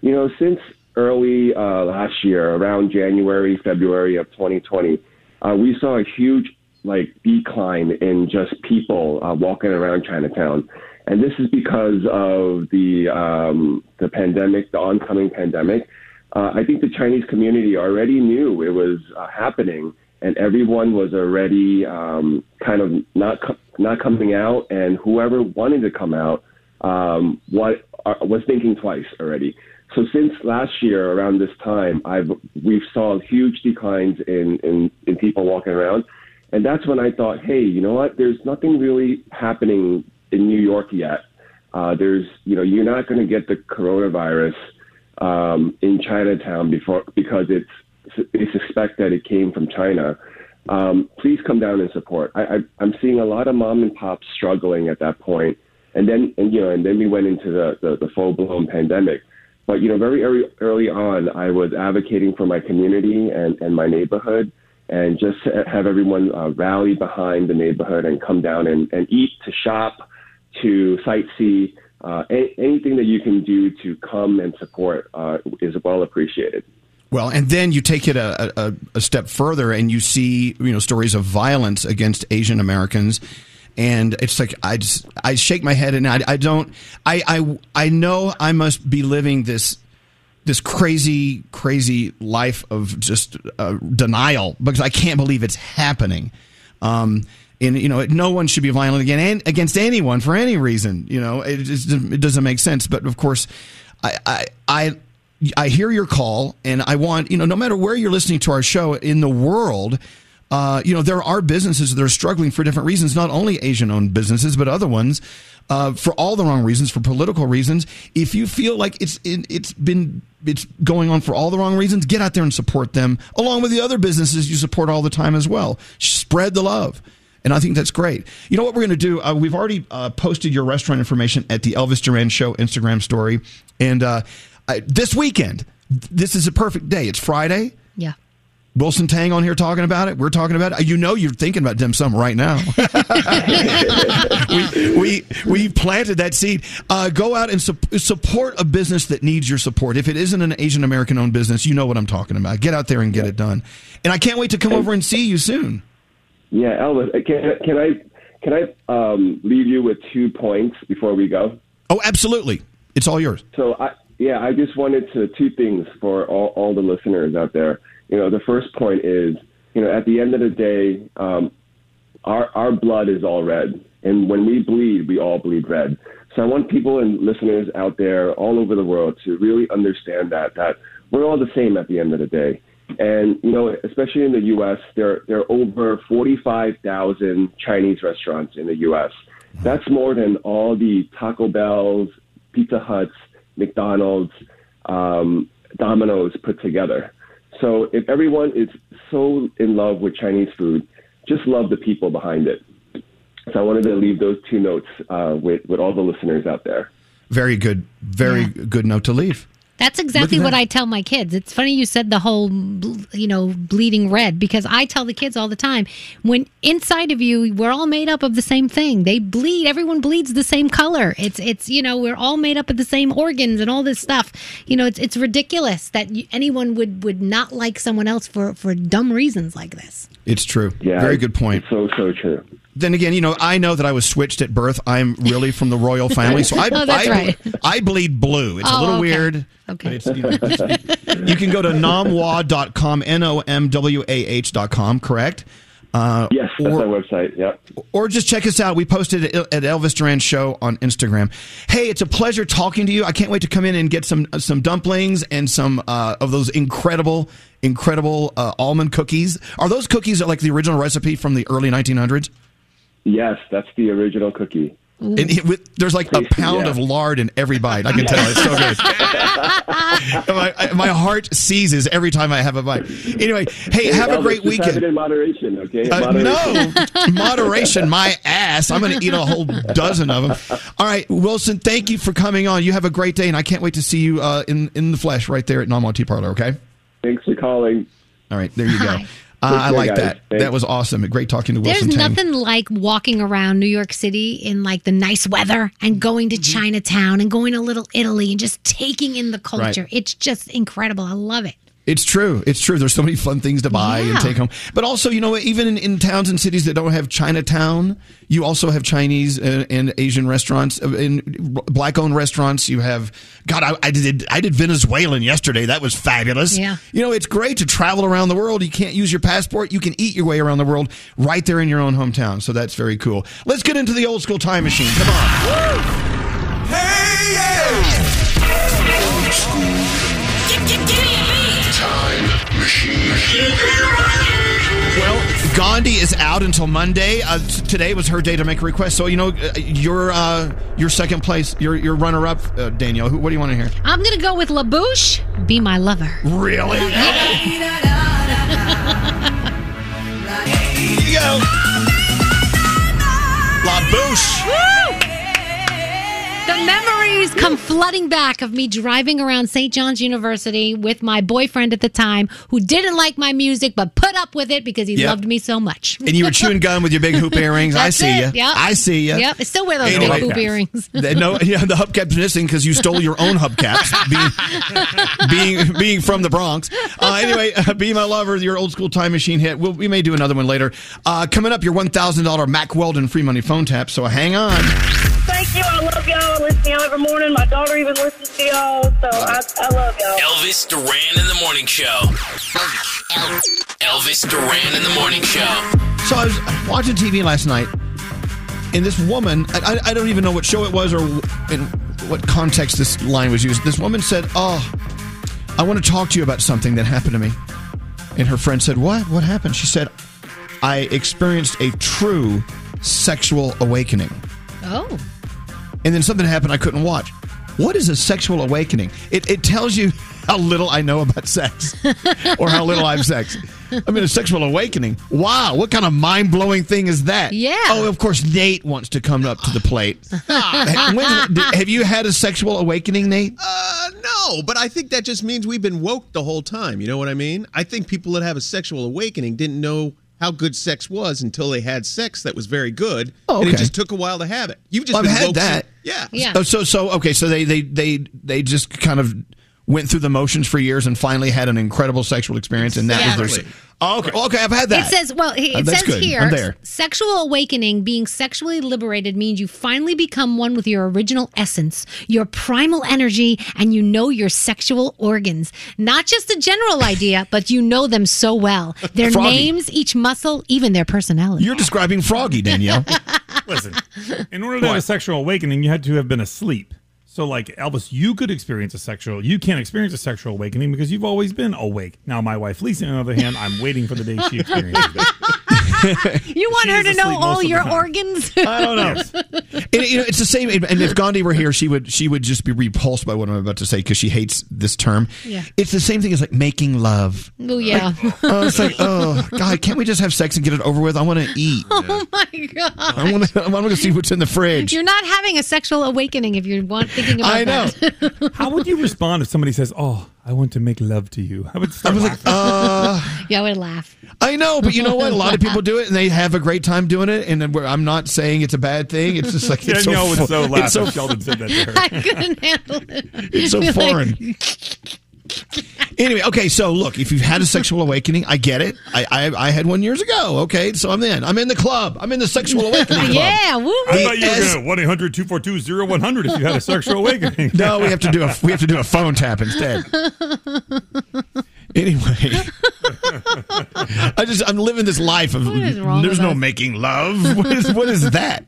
You know, since early uh, last year, around January, February of 2020, uh, we saw a huge like decline in just people uh, walking around Chinatown, and this is because of the um, the pandemic, the oncoming pandemic. Uh, I think the Chinese community already knew it was uh, happening, and everyone was already um, kind of not co- not coming out, and whoever wanted to come out um, what uh, was thinking twice already. So since last year around this time, I've we've saw huge declines in, in in people walking around, and that's when I thought, hey, you know what? There's nothing really happening in New York yet. Uh, there's you know you're not going to get the coronavirus um, in Chinatown before because it's they suspect that it came from China. Um, please come down and support. I, I'm seeing a lot of mom and pops struggling at that point, and then and you know and then we went into the the, the full blown pandemic. But you know, very early, early on, I was advocating for my community and, and my neighborhood, and just have everyone uh, rally behind the neighborhood and come down and, and eat, to shop, to sightsee. Uh, a- anything that you can do to come and support uh, is well appreciated. Well, and then you take it a, a, a step further, and you see you know stories of violence against Asian Americans, and it's like I just I shake my head, and I, I don't I, I I know I must be living this this crazy crazy life of just uh, denial because I can't believe it's happening. Um, and you know, no one should be violent again against anyone for any reason. You know, it just it doesn't make sense. But of course, I I. I I hear your call, and I want you know, no matter where you're listening to our show in the world, uh, you know, there are businesses that are struggling for different reasons. Not only Asian-owned businesses, but other ones uh, for all the wrong reasons, for political reasons. If you feel like it's it, it's been it's going on for all the wrong reasons, get out there and support them, along with the other businesses you support all the time as well. Spread the love. And I think that's great. You know what we're going to do? Uh, we've already uh, posted your restaurant information at the Elvis Duran Show Instagram story. And uh, I, this weekend, this is a perfect day. It's Friday. Yeah. Wilson Tang on here talking about it. We're talking about it. You know, you're thinking about dim sum right now. [LAUGHS] we, we we planted that seed. Uh, go out and su- support a business that needs your support. If it isn't an Asian American owned business, you know what I'm talking about. Get out there and get it done. And I can't wait to come over and see you soon. Yeah, Elvis, uh, can, can I can I um, leave you with two points before we go? Oh, absolutely. It's all yours. So I yeah, I just wanted to two things for all, all the listeners out there. You know, the first point is, you know, at the end of the day, um, our our blood is all red, and when we bleed, we all bleed red. So I want people and listeners out there all over the world to really understand that that we're all the same at the end of the day. And you know, especially in the U.S., there there are over forty five thousand Chinese restaurants in the U.S. That's more than all the Taco Bells, Pizza Huts, McDonald's, um, Domino's put together. So if everyone is so in love with Chinese food, just love the people behind it. So I wanted to leave those two notes uh, with with all the listeners out there. Very good. Very good note to leave. That's exactly Look what that. I tell my kids. It's funny you said the whole, you know, bleeding red because I tell the kids all the time when inside of you we're all made up of the same thing. They bleed. Everyone bleeds the same color. It's it's you know we're all made up of the same organs and all this stuff. You know, it's it's ridiculous that you, anyone would would not like someone else for for dumb reasons like this. It's true. Yeah, Very good point. So so true. Then again, you know, I know that I was switched at birth. I'm really from the royal family, so I [LAUGHS] Oh, that's I, right. I bleed blue. It's a Oh, little okay. weird. Okay. But it's, you, know, it's- you can go to nomwah.com, N O M W A H.com, correct? Uh, yes, that's our website. Yep. Or just check us out. We posted it at Elvis Duran Show on Instagram. Hey, it's a pleasure talking to you. I can't wait to come in and get some some dumplings and some uh, of those incredible, incredible uh, almond cookies. Are those cookies like the original recipe from the early 1900s? Yes, that's the original cookie. And it, with, there's like a pound yeah. of lard in every bite. I can tell it's so good. [LAUGHS] my, my heart seizes every time I have a bite. Anyway, hey, have a great just Have it weekend. in moderation, okay? Uh, moderation. no, moderation, my ass. I'm going to eat a whole dozen of them. All right, Wilson, thank you for coming on. You have a great day, and I can't wait to see you uh, in in the flesh right there at Non Tea Parlor. Okay. Thanks for calling. All right, there you go. Hi. Uh, I like guys. that. Thanks. That was awesome. Great talking to There's Tang. nothing like walking around New York City in like the nice weather and going to Chinatown and going to Little Italy and just taking in the culture. Right. It's just incredible. I love it. It's true. It's true. There's so many fun things to buy Yeah. and take home. But also, you know, even in, in towns and cities that don't have Chinatown, you also have Chinese and, and Asian restaurants, uh, in black-owned restaurants. You have God. I, I did I did Venezuelan yesterday. That was fabulous. Yeah. You know, it's great to travel around the world. You can't use your passport. You can eat your way around the world right there in your own hometown. So that's very cool. Let's get into the old school time machine. Come on. Time machine. Well, Gandhi is out until Monday. Uh, today was her day to make a request. So you know, uh, your uh, your second place, your your runner up, uh, Danielle. Who, what do you want to hear? I'm gonna go with La Bouche. Be my lover. Really? [LAUGHS] you go. La Bouche. The memories come flooding back of me driving around St. John's University with my boyfriend at the time who didn't like my music but put up with it because he Yep. loved me so much. And you were chewing gum with your big hoop [LAUGHS] earrings. I see you. Yep. I see you. Yep. I still wear those Anyway. big hoop earrings. The- no, yeah, the hubcap's missing because you stole your own hubcaps, [LAUGHS] being being being from the Bronx. Uh, anyway, uh, be my lover, your old school time machine hit. We'll, we may do another one later. Uh, coming up, your one thousand dollar Mack Weldon free money phone tap. So hang on. Listen to y'all every morning. My daughter even listens to y'all. So I, I love y'all. Elvis Duran in the morning show. Elvis Duran in the morning show. So I was watching TV last night, and this woman, I, I- I don't even know what show it was or in what context this line was used. This woman said, Oh, I want to talk to you about something that happened to me. And her friend said, What? What happened? She said, I experienced a true sexual awakening. Oh. And then something happened I couldn't watch. What is a sexual awakening? It, it tells you [LAUGHS] how little I know about sex [LAUGHS] or how little I have sex. I mean, a sexual awakening. Wow, what kind of mind blowing thing is that? Yeah. Oh, of course, Nate wants to come up to the plate. [LAUGHS] When- have you had a sexual awakening, Nate? Uh, no, but I think that just means we've been woke the whole time. You know what I mean? I think people that have a sexual awakening didn't know how good sex was until they had sex that was very good, Oh, and it just took a while to have it. You've just Well, I've had that. since- Yeah. yeah. So so okay. So they they they they just kind of went through the motions for years and finally had an incredible sexual experience, and that was their. Exactly. Oh, okay, okay, I've had that. It says, well, it Uh, says good. here, there. sexual awakening, being sexually liberated, means you finally become one with your original essence, your primal energy, and you know your sexual organs. Not just a general [LAUGHS] idea, but you know them so well. Their Froggy. names, each muscle, even their personality. You're describing Froggy, Danielle. [LAUGHS] Listen, in order to have a sexual awakening, you had to have been asleep. So, like Elvis, you could experience a sexual. You can't experience a sexual awakening because you've always been awake. Now, my wife Lisa, on the other hand, I'm waiting for the day she [LAUGHS] experiences it. [LAUGHS] you want her to know all your time. organs? [LAUGHS] I don't know. And, you know, it's the same. And if Gandhi were here, she would she would just be repulsed by what I'm about to say because she hates this term. Yeah. It's the same thing as like making love. Oh, yeah. Oh, it's like, oh God, can't we just have sex and get it over with? I want to eat. [LAUGHS] oh, my God. I want to. I want to see what's in the fridge. You're not having a sexual awakening if you're want, thinking about it. I know. that. How would you respond if somebody says, "Oh, I want to make love to you"? I would start I was like, laughing. uh, yeah, I would laugh. I know, but you know what? A lot of people do it, and they have a great time doing it. And we're- I'm not saying it's a bad thing. It's just like it's Danielle so, would so fu- laugh it's so if Sheldon said that to her. [LAUGHS] I couldn't handle it. It's so Be like- foreign. [LAUGHS] Anyway, okay, so look, if you've had a sexual awakening, I get it. I, I I had one years ago. Okay, so I'm in. I'm in the club. I'm in the sexual [LAUGHS] awakening club. yeah, woo I thought you were Yes. going to 1 800 242 0100 if you had a sexual awakening. [LAUGHS] No, we have to do a we have to do a phone tap instead. Anyway, [LAUGHS] I just I'm living this life of there's no us? making love. [LAUGHS] What is what is that?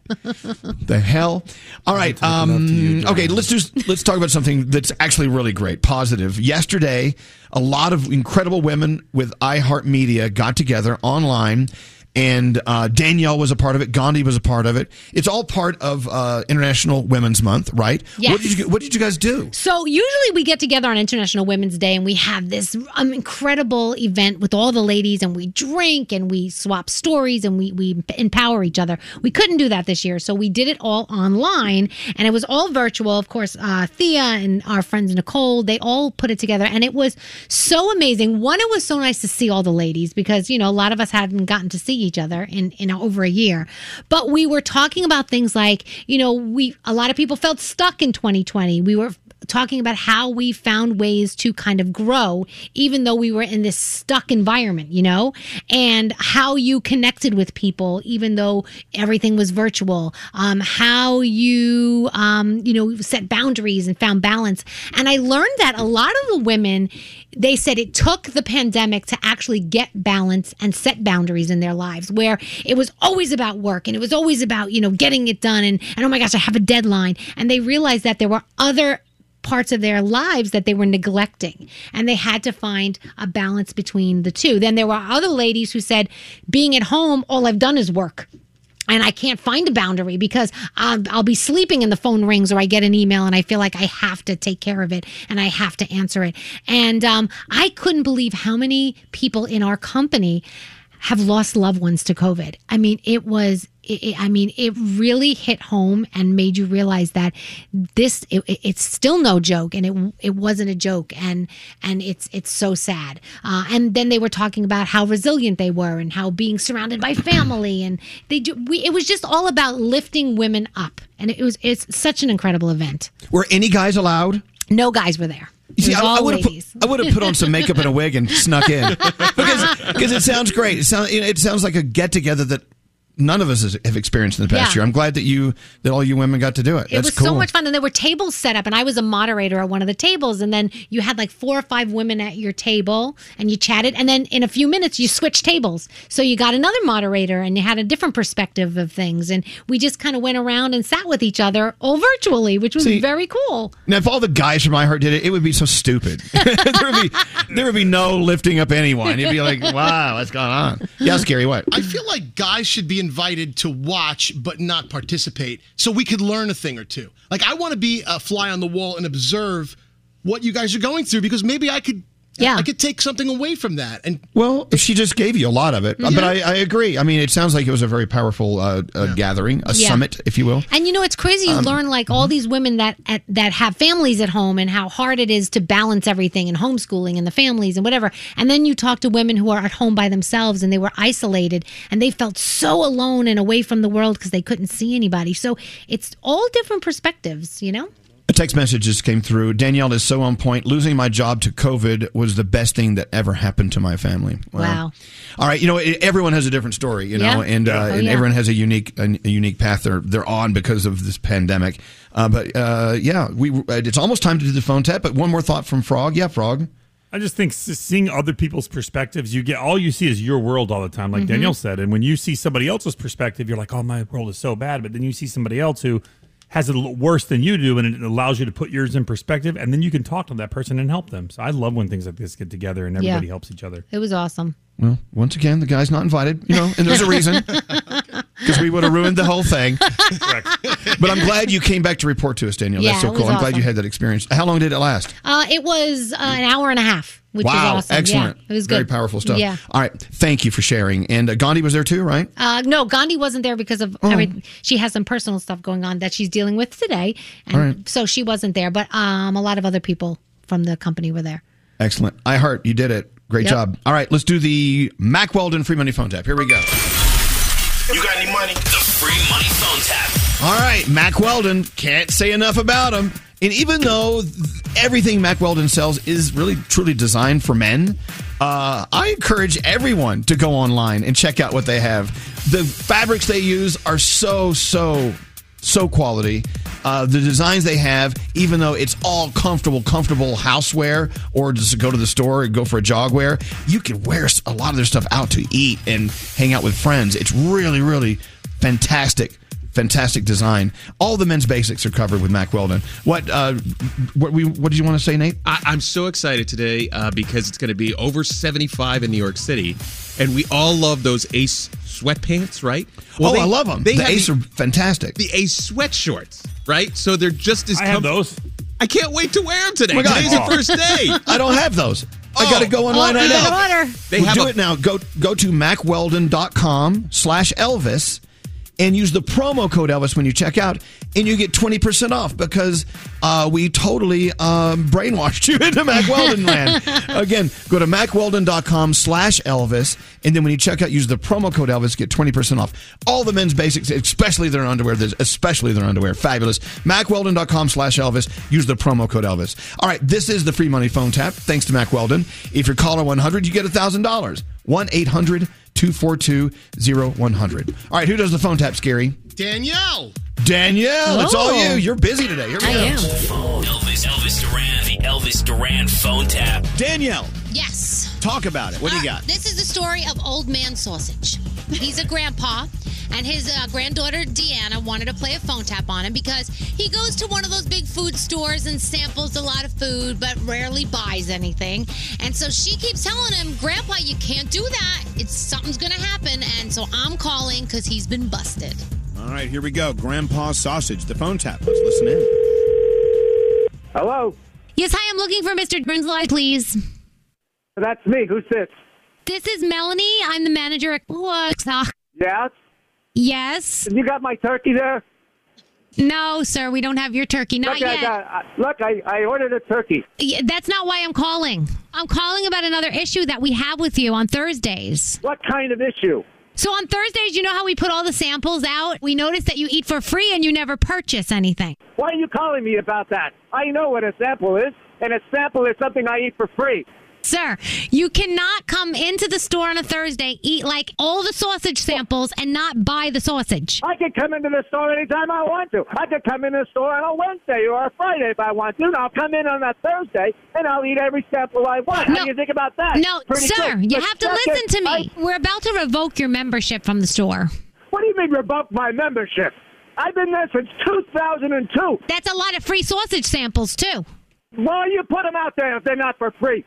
the hell? All right. Um, okay, let's do let's talk about something that's actually really great, positive. Yesterday, a lot of incredible women with iHeartMedia got together online. And uh, Danielle was a part of it. Gandhi was a part of it. It's all part of uh, International Women's Month, right? Yes. What did you What did you guys do? So usually we get together on International Women's Day and we have this um, incredible event with all the ladies and we drink and we swap stories and we we empower each other. We couldn't do that this year, so we did it all online and it was all virtual. Of course, uh, Thea and our friends Nicole they all put it together and it was so amazing. One, it was so nice to see all the ladies because you know a lot of us hadn't gotten to see each other in in over a year, but we were talking about things like you know we a lot of people felt stuck in 2020. We were talking about how we found ways to kind of grow, even though we were in this stuck environment, you know, and how you connected with people, even though everything was virtual, um, how you, um, you know, set boundaries and found balance. And I learned that a lot of the women, they said it took the pandemic to actually get balance and set boundaries in their lives where it was always about work and it was always about, you know, getting it done and, and oh my gosh, I have a deadline. And they realized that there were other parts of their lives that they were neglecting and they had to find a balance between the two. Then there were other ladies who said, being at home, all I've done is work and I can't find a boundary because I'll, I'll be sleeping and the phone rings or I get an email and I feel like I have to take care of it and I have to answer it. And um, I couldn't believe how many people in our company have lost loved ones to COVID. I mean, it was. It, I mean, it really hit home and made you realize that this it- it's still no joke, and it it wasn't a joke, and and it's it's so sad. Uh, and then they were talking about how resilient they were, and how being surrounded by family, and they do. We, it was just all about lifting women up, and it was it's such an incredible event. Were any guys allowed? No guys were there. See, I, I would have put. I would have put on some makeup and a wig and snuck in [LAUGHS] because because it sounds great. It sounds it sounds like a get together that none of us have experienced in the past Yeah. year. I'm glad that you that all you women got to do it. It That's was cool. so much fun. And there were tables set up, and I was a moderator at one of the tables. And then you had like four or five women at your table, and you chatted. And then in a few minutes, you switched tables. So you got another moderator, and you had a different perspective of things. And we just kind of went around and sat with each other all virtually, which was See- very cool. Now, if all the guys from iHeart did it, it would be so stupid. [LAUGHS] there would be there would be no lifting up anyone. You'd be like, [LAUGHS] "Wow, what's going on?" Yeah, scary. What? I feel like guys should be invited to watch but not participate so we could learn a thing or two. Like I want to be a fly on the wall and observe what you guys are going through because maybe I could yeah. I could take something away from that. And Well, she just gave you a lot of it, but I, I agree. I mean, it sounds like it was a very powerful uh, uh, gathering, a Yeah. summit, if you will. And you know, it's crazy. You Um, learn like all these women that at, that have families at home and how hard it is to balance everything and homeschooling and the families and whatever. And then you talk to women who are at home by themselves and they were isolated and they felt so alone and away from the world because they couldn't see anybody. So it's all different perspectives, you know. A text message just came through. Danielle is so on point. Losing my job to COVID was the best thing that ever happened to my family. Wow. All right, you know, everyone has a different story, you know, Yeah. and uh, Oh, and yeah. everyone has a unique a, a unique path they're they're on because of this pandemic. Uh, but uh, yeah, we it's almost time to do the phone tap. But one more thought from Frog. Yeah, Frog. I just think seeing other people's perspectives, you get all you see is your world all the time, like Mhm. Danielle said. And when you see somebody else's perspective, you're like, "Oh, my world is so bad." But then you see somebody else who has it a little worse than you do, and it allows you to put yours in perspective, and then you can talk to that person and help them. So I love when things like this get together and Yeah. everybody helps each other. It was awesome. Well, once again, the guy's not invited, you know, and there's a reason [LAUGHS] because we would have ruined the whole thing. but I'm glad you came back to report to us, Danielle. Yeah, That's so cool. I'm glad you had that experience. How long did it last? Uh, it was uh, an hour and a half, which wow, was awesome. excellent. Yeah, it was Very powerful stuff. Yeah. All right. Thank you for sharing. And uh, Gandhi was there too, right? Uh, no, Gandhi wasn't there because of Oh. every, she has some personal stuff going on that she's dealing with today, and All right. so she wasn't there. But um, a lot of other people from the company were there. Excellent. I heart you did it. Great Yep. job. All right, let's do the Mack Weldon free money phone tap. Here we go. You got any money? The free money phone tap. All right, Mack Weldon. Can't say enough about him. And even though everything Mack Weldon sells is really truly designed for men, uh, I encourage everyone to go online and check out what they have. The fabrics they use are so, so, so quality. Uh, the designs they have, even though it's all comfortable, comfortable houseware, or just go to the store and go for a jog wear, you can wear a lot of their stuff out to eat and hang out with friends. It's really, really fantastic fantastic design. All the men's basics are covered with Mack Weldon. What uh, what we what did you want to say, Nate? I, I'm so excited today uh, because it's going to be over 75 in New York City, and we all love those Ace sweatpants, right? oh, they- I love them. They the Ace the, are fantastic. the Ace sweat shorts, right? So they're just as I have those. I can't wait to wear them today. Oh my God. Today's the first day. [LAUGHS] I don't have those. I got to go online Oh, right you now. better order. They have do a- it now. Go go to mackweldon.com slash Elvis and use the promo code Elvis when you check out, and you get 20% off because uh, we totally um, brainwashed [LAUGHS] you into Mack Weldon land. [LAUGHS] Again, go to mackweldon.com slash Elvis, and then when you check out, use the promo code Elvis, get 20% off. All the men's basics, especially their underwear, especially their underwear, fabulous. mackweldon.com slash Elvis, use the promo code Elvis. All right, this is the free money phone tap, thanks to Mack Weldon. If you're caller 100, you get $1,000. 1 800 242 0100. All right, who does the phone tap, Scary? Danielle. Danielle, it's all Oh. you. You're busy today. Here we go. Elvis, Elvis Duran, the Elvis Duran phone tap. Danielle, Yes. talk about it. What do you uh, got? This is the story of Old Man Sausage. He's a grandpa, and his uh, granddaughter Deanna wanted to play a phone tap on him because he goes to one of those big food stores and samples a lot of food, but rarely buys anything. And so she keeps telling him, "Grandpa, you can't do that. It's something's gonna happen." And so I'm calling because he's been busted. All right, here we go. Grandpa Sausage, the phone tap. Let's listen in. Hello. Yes, hi, I'm looking for Mr. Brinsley, please. That's me. Who's this? This is Melanie. I'm the manager at what? Yes. Yes. You got my turkey there? No, sir, we don't have your turkey. Not look, I yet. got, I, look, I, I ordered a turkey. Yeah, that's not why I'm calling. I'm calling about another issue that we have with you on Thursdays. What kind of issue? So on Thursdays, you know how we put all the samples out? We notice that you eat for free and you never purchase anything. Why are you calling me about that? I know what a sample is, and a sample is something I eat for free. Sir, you cannot come into the store on a Thursday, eat like all the sausage samples, and not buy the sausage. I can come into the store anytime I want to. I can come in the store on a Wednesday or a Friday if I want to. And I'll come in on a Thursday and I'll eat every sample I want. How do you think about that? No, Pretty sir, good. you But have to listen to me. I- We're about to revoke your membership from the store. what do you mean revoke my membership? I've been there since 2002. That's a lot of free sausage samples, too. Why you put them out there if they're not for free?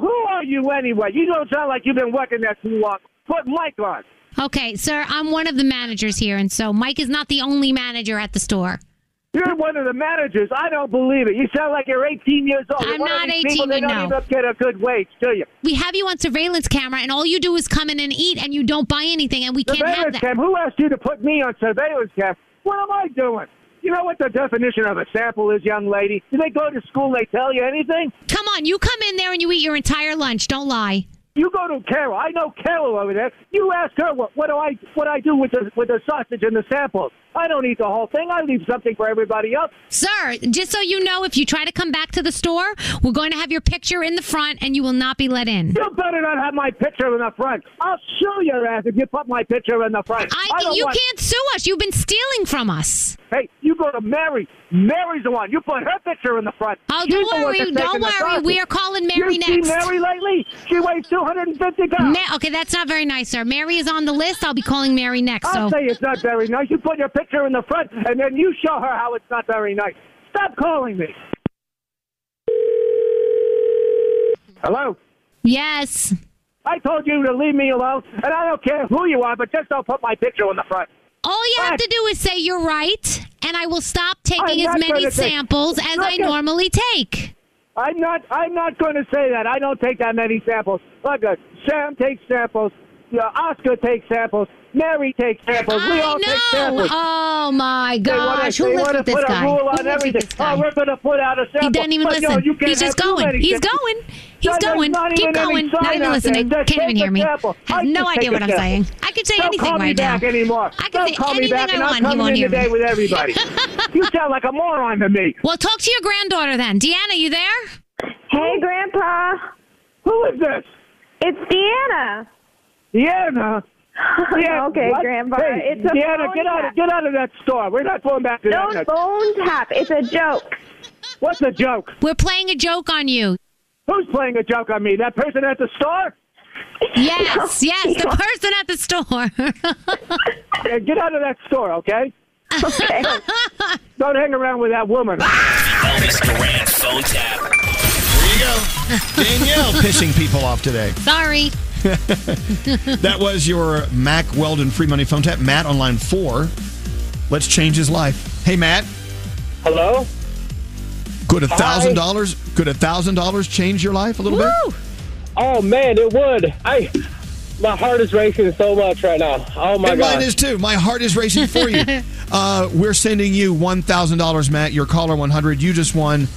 Who are you anyway? You don't sound like you've been working there too long. Put Mike on. Okay, sir, I'm one of the managers here, and so Mike is not the only manager at the store. You're one of the managers. I don't believe it. You sound like you're 18 years old. I'm You're one of not these 18, people, they don't no. even get a good wage, do you? We have you on surveillance camera, and all you do is come in and eat, and you don't buy anything, and we can't have Surveillance that. cam. Who asked you to put me on surveillance cam? What am I doing? You know what the definition of a sample is, young lady? Do they go to school? They tell you anything? Come on, you come in there and you eat your entire lunch. Don't lie. You go to Carol. I know Carol over there. You ask her what, what do I what I do with the with the sausage and the samples. I don't eat the whole thing. I leave something for everybody else. Sir, just so you know, if you try to come back to the store, we're going to have your picture in the front, and you will not be let in. You better not have my picture in the front. I'll sue your ass if you put my picture in the front. I, don't you want- can't sue us. You've been stealing from us. Hey, you go to Mary. Mary's the one. You put her picture in the front. Oh, She's don't worry, don't worry. We are calling Mary you see next. Mary lately? She weighs 250 pounds. Ma- okay, that's not very nice, sir. Mary is on the list. I'll be calling Mary next. I'll so say it's not very nice. You put your picture in the front, and then you show her how it's not very nice. Stop calling me. Hello? Yes. I told you to leave me alone, and I don't care who you are, but just don't put my picture in the front. All you have to do is say you're right, and I will stop taking as many gonna samples as I at- normally take. I'm not. I'm not going to say that. I don't take that many samples. Look, uh, Sam takes samples. Yeah, Oscar takes samples. Mary takes samples. we all take samples. Oh my gosh! they Who lives with this oh, guy? Who lives with this guy? Oh, we're going to put out a sample. He doesn't even But, listen. you can't He's just have too going. He's samples. going. He's No, going. not Keep going. Not even listening. there. Can't even hear me. sample. Has I no idea take what I'm sample. saying. I could say Don't anything call me right back now. anymore. I could Don't say call me anything back, I and want. I'm He coming won't in hear today me. with everybody. [LAUGHS] you sound like a moron to me. Well, talk to your granddaughter then. Deanna, you there? Hey, Grandpa. Who is this? It's Deanna. Deanna. Deanna, [LAUGHS] okay, what? Grandpa. Hey, it's a Deanna, phone get out, of, get out of that store. We're not going back to No that. phone tap. It's a joke. What's a joke? We're playing a joke on you. Who's playing a joke on me? That person at the store? Yes, [LAUGHS] yes, the person at the store. [LAUGHS] Yeah, get out of that store, okay? Okay. Don't hang around with that woman. Elvis Duran phone tap. There you go. Danielle [LAUGHS] pissing people off today. Sorry. [LAUGHS] That was your Mack Weldon free money phone tap. Matt on line four. Let's change his life. Hey, Matt. Hello. Could a thousand dollars? Could a thousand dollars change your life a little bit? Oh man, it would. I my heart is racing so much right now. Oh my and god. mine is too. My heart is racing for you. [LAUGHS] uh, we're sending you one thousand dollars, Matt. Your caller one hundred. You just won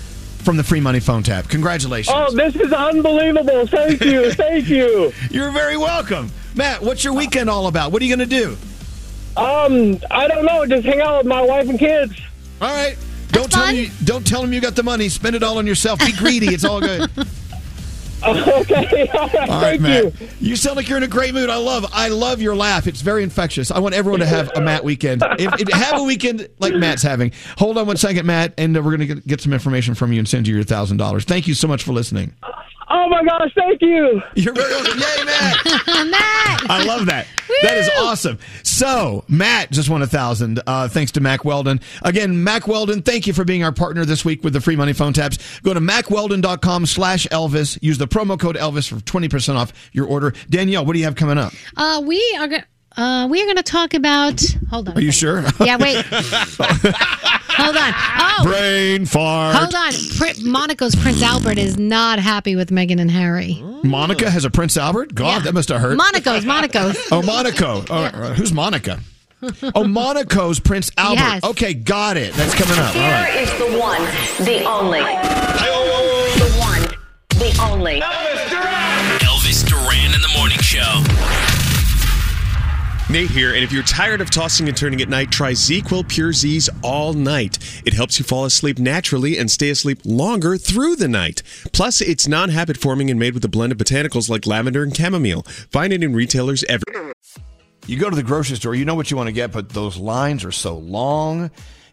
from the free money phone tap. Congratulations. Oh, this is unbelievable. Thank you. [LAUGHS] Thank you. You're very welcome. Matt, what's your weekend all about? What are you going to do? Um, I don't know. Just hang out with my wife and kids. All right. Don't tell me. Don't tell them you got the money. Spend it all on yourself. Be greedy. It's all good. [LAUGHS] [LAUGHS] okay. All right. All right, Thank Matt. you. You. sound like you're in a great mood. I love. I love your laugh. It's very infectious. I want everyone to have a Matt weekend. If, if- have a weekend like Matt's having. Hold on one second, Matt, and we're gonna get, get some information from you and send you your thousand dollars. Thank you so much for listening. Oh my gosh. Thank you. You're very welcome. [LAUGHS] Yay, Matt. [LAUGHS] Matt. I love that. That is awesome. So, Matt just won a thousand. Uh, thanks to Mack Weldon. Again, Mack Weldon, thank you for being our partner this week with the free money phone taps. Go to mackweldon.com slash Elvis. Use the promo code Elvis for 20% off your order. Danielle, what do you have coming up? Uh, we are going. Uh, we are going to talk about. Hold on. Are you sure? Yeah, wait. [LAUGHS] Hold on. Oh, Brain fart. hold on. Pri- Monaco's Prince Albert is not happy with Meghan and Harry. Monica has a Prince Albert? God, that must have hurt. Monaco's, Monaco's. [LAUGHS] Oh, Monaco. Oh, uh, who's Monica? Oh, Monaco's Prince Albert. Yes. Okay, got it. That's coming up. All Here right. is the one, the only. The one, the only. Elvis Duran in the morning show. Nate here, and if you're tired of tossing and turning at night, try ZzzQuil Pure Z's all night. It helps you fall asleep naturally and stay asleep longer through the night. Plus, it's non habit forming and made with a blend of botanicals like lavender and chamomile. Find it in retailers everywhere. You go to the grocery store, you know what you want to get, but those lines are so long.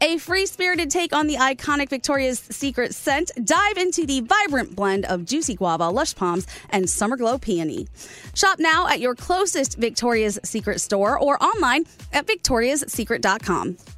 a free spirited take on the iconic Victoria's Secret scent. Dive into the vibrant blend of juicy guava, lush palms, and summer glow peony. Shop now at your closest Victoria's Secret store or online at victoriassecret.com.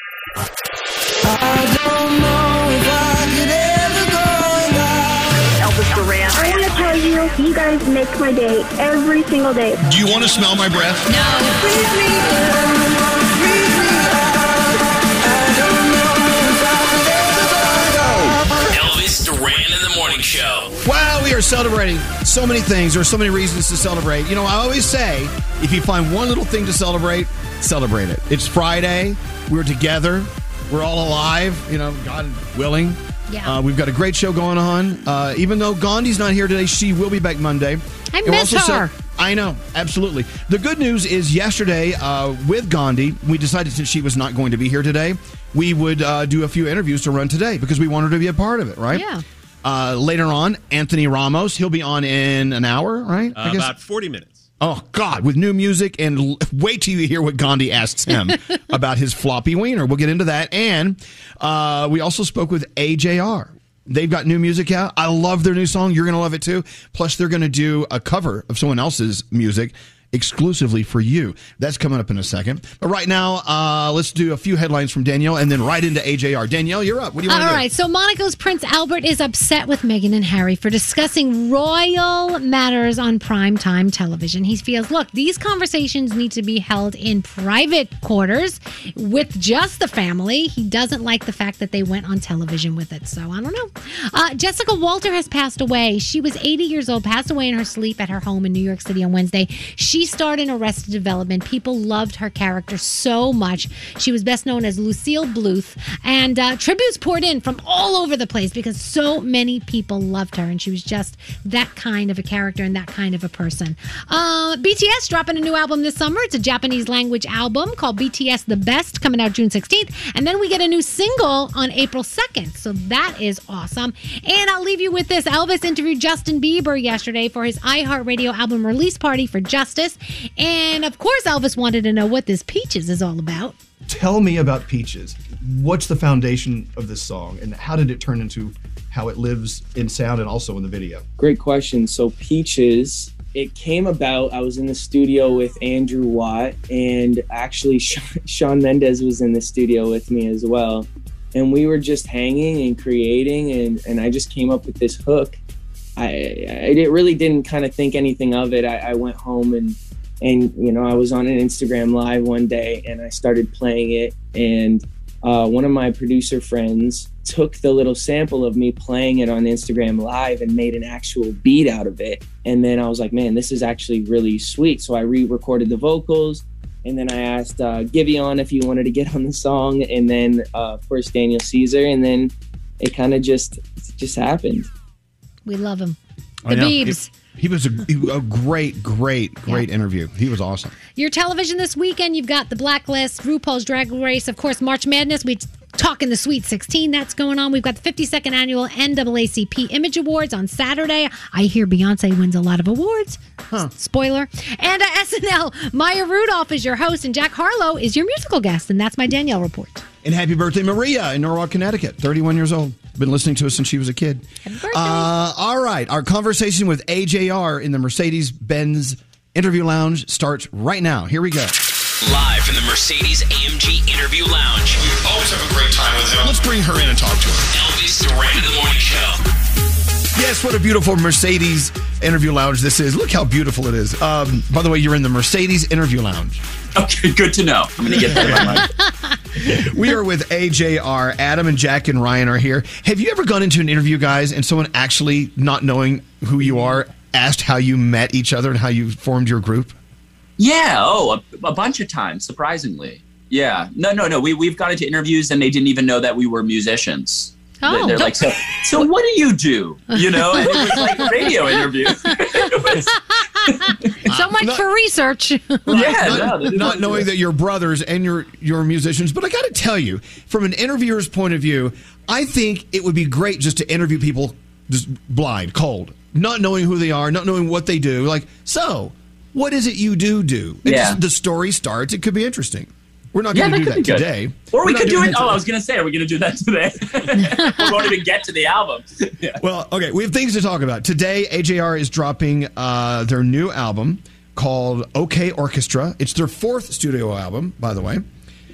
guys make my day every single day. Do you want to smell my breath? No. Elvis Duran in the morning show. Wow, we are celebrating so many things. There are so many reasons to celebrate. You know, I always say if you find one little thing to celebrate, celebrate it. It's Friday. We're together. We're all alive, you know, God willing. Yeah. Uh, we've got a great show going on. Uh, even though Gandhi's not here today, she will be back Monday. I And miss also her. I know, absolutely. The good news is yesterday uh, with Gandhi, we decided since she was not going to be here today, we would uh, do a few interviews to run today because we wanted to be a part of it, right? Yeah. Uh, later on, Anthony Ramos, he'll be on in an hour, right? Uh, about 40 minutes. Oh God, with new music and l- wait till you hear what Gandhi asks him [LAUGHS] about his floppy wiener. We'll get into that, and uh, we also spoke with AJR. They've got new music out. I love their new song. You're gonna love it too. Plus, they're gonna do a cover of someone else's music exclusively for you. That's coming up in a second. But right now, uh, let's do a few headlines from Danielle, and then right into AJR. Danielle, you're up. What do you want to do? right, so Monaco's Prince Albert is upset with Meghan and Harry for discussing royal matters on primetime television. He feels, look, these conversations need to be held in private quarters with just the family. He doesn't like the fact that they went on television with it. So I don't know. Uh, Jessica Walter has passed away. She was 80 years old, passed away in her sleep at her home in New York City on Wednesday. She starred in Arrested Development. People loved her character so much. She was best known as Lucille Bluth, and uh, tributes poured in from all over the place because so many people loved her, and she was just that kind of a character and that kind of a person. Uh, BTS dropping a new album this summer. It's a Japanese language album called BTS The Best, coming out June 16th, and then we get a new single on April 2nd. So that is awesome. And I'll leave you with this: Elvis interviewed Justin Bieber yesterday for his iHeartRadio album release party for Justice, and of course, Elvis wanted to know what this Peaches is all about. Tell me about Peaches. What's the foundation of this song, and how did it turn into how it lives in sound and also in the video? Great question. So Peaches, it came about. I was in the studio with Andrew Watt, and actually [LAUGHS] Sean, Shawn Mendes was in the studio with me as well. And we were just hanging and creating, and and I just came up with this hook. I really didn't kind of think anything of it. I, I went home and and you know I was on an Instagram live one day, and I started playing it, and uh, one of my producer friends took the little sample of me playing it on Instagram Live and made an actual beat out of it. And then I was like, man, this is actually really sweet. So I re recorded the vocals. And then I asked uh, if he wanted to get on the song. And then, uh, of course, Daniel Caesar. And then it kind of just just happened. We love him. The. Biebs. He, he was a, he- a great, great, great interview. He was awesome. Your television this weekend, you've got The Blacklist, RuPaul's Drag Race, of course, March Madness. We Talking the Sweet 16, that's going on. We've got the 52nd annual NAACP Image Awards on Saturday. I hear Beyonce wins a lot of awards. Huh. Spoiler. And SNL, Maya Rudolph is your host, and Jack Harlow is your musical guest. And that's my Danielle report. And happy birthday, Maria in Norwalk, Connecticut, 31 years old. Been listening to us since she was a kid. Uh, all right. Our conversation with AJR in the Mercedes Benz interview lounge starts right now. Here we go. Live from the Mercedes AMG Interview Lounge. We always have a great time with him. Let's bring her in and talk to her. Elvis Duran in the Morning Show. Yes, what a beautiful Mercedes interview lounge this is. Look how beautiful it is. Um, by the way, you're in the Mercedes interview lounge. Okay, good to know. I'm going to get there. [LAUGHS] we are with AJR. Adam and Jack and Ryan are here. Have you ever gone into an interview, guys, and someone actually not knowing who you are asked how you met each other and how you formed your group? Yeah. Oh, a, a bunch of times, surprisingly. Yeah. No, no, no. We, we've gone into interviews and they didn't even know that we were musicians. Oh. They're, they're like, so, so what do you do? You know, and it was like a radio interview. [LAUGHS] [LAUGHS] so much for research. [LAUGHS] not, not knowing that you're brothers and you're you're musicians. But I got to tell you, from an interviewer's point of view, I think it would be great just to interview people just blind, cold, not knowing who they are, not knowing what they do. Like, so what is it you do do? And Yeah. just the story starts. It could be interesting. We're not going to that do could that be good. today. Or we We're not could do it. Oh, I was going to say, are we going to do that today? we won't even get to the album. [LAUGHS] Well, okay, we have things to talk about. Today, AJR is dropping uh, their new album called OK Orchestra. It's their fourth studio album, by the way.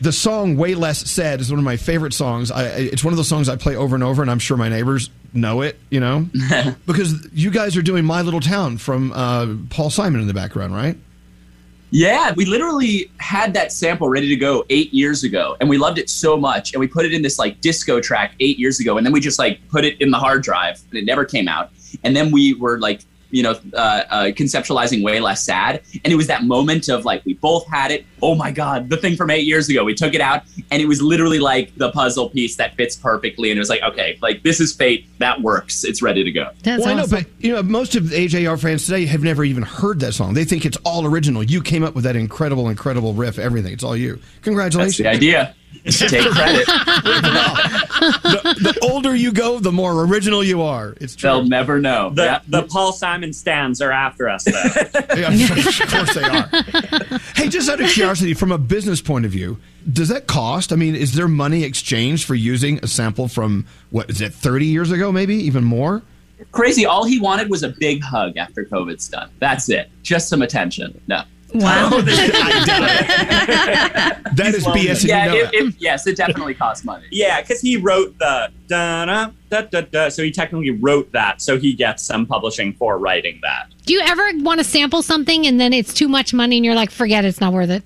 The song Way Less Sad is one of my favorite songs. I, it's one of those songs I play over and over, and I'm sure my neighbors know it, you know? [LAUGHS] because you guys are doing My Little Town from uh, Paul Simon in the background, right? Yeah, we literally had that sample ready to go eight years ago, and we loved it so much, and we put it in this like disco track eight years ago, and then we just like put it in the hard drive, and it never came out. And then we were like, you know, uh, uh, conceptualizing way less sad, and it was that moment of like we both had it. Oh my god, the thing from eight years ago. We took it out, and it was literally like the puzzle piece that fits perfectly, and it was like, okay, like this is fate. That works. It's ready to go. well, I know, but you know, most of the AJR fans today have never even heard that song. They think it's all original. You came up with that incredible, incredible riff. Everything. It's all you. Congratulations. That's the idea. Take [LAUGHS] credit. the, the older you go, the more original you are. It's true. They'll never know. The, the Paul Simon stands are after us, though. [LAUGHS] Yeah, of course they are. Hey, just out of curiosity, [LAUGHS] from a business point of view, does that cost? I mean, is there money exchanged for using a sample from what is it, thirty years ago, maybe even more? Crazy. All he wanted was a big hug after COVID's done. That's it. Just some attention. No. Wow. [LAUGHS] [LAUGHS] that is BS. and you Yeah, know it, it. it, yes, it definitely costs money. Yeah, because he wrote the da da da da da. So he technically wrote that. So he gets some publishing for writing that. Do you ever want to sample something and then it's too much money and you're like, forget it, it's not worth it?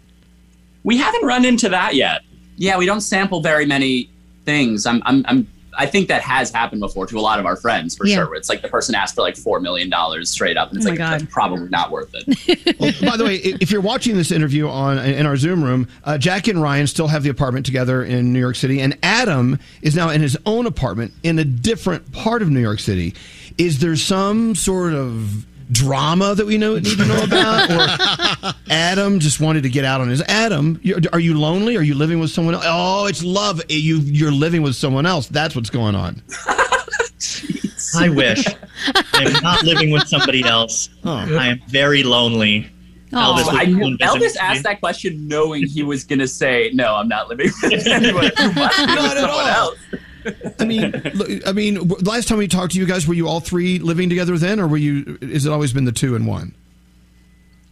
We haven't run into that yet. Yeah, we don't sample very many things. I'm, I'm, I'm I think that has happened before to a lot of our friends for Yeah. sure. Where it's like the person asked for like four million dollars straight up, and it's Oh like God. probably not worth it. [LAUGHS] Well, by the way, if you're watching this interview on in our Zoom room, uh, Jack and Ryan still have the apartment together in New York City, and Adam is now in his own apartment in a different part of New York City. Is there some sort of drama that we know need to know about, or [LAUGHS] Adam just wanted to get out on his Adam? you are you lonely? Are you living with someone else? Oh, it's love. Eh, you you're living with someone else. That's what's going on. [LAUGHS] I wish. I'm not living with somebody else. Oh. I am very lonely. Elvis I knew, Elvis asked that question knowing he was going to say, "No, I'm not living with [LAUGHS] anyone. You must be with Not at all. else." I mean, look, I mean, last time we talked to you guys, were you all three living together then, or were you? Is it always been the two and one?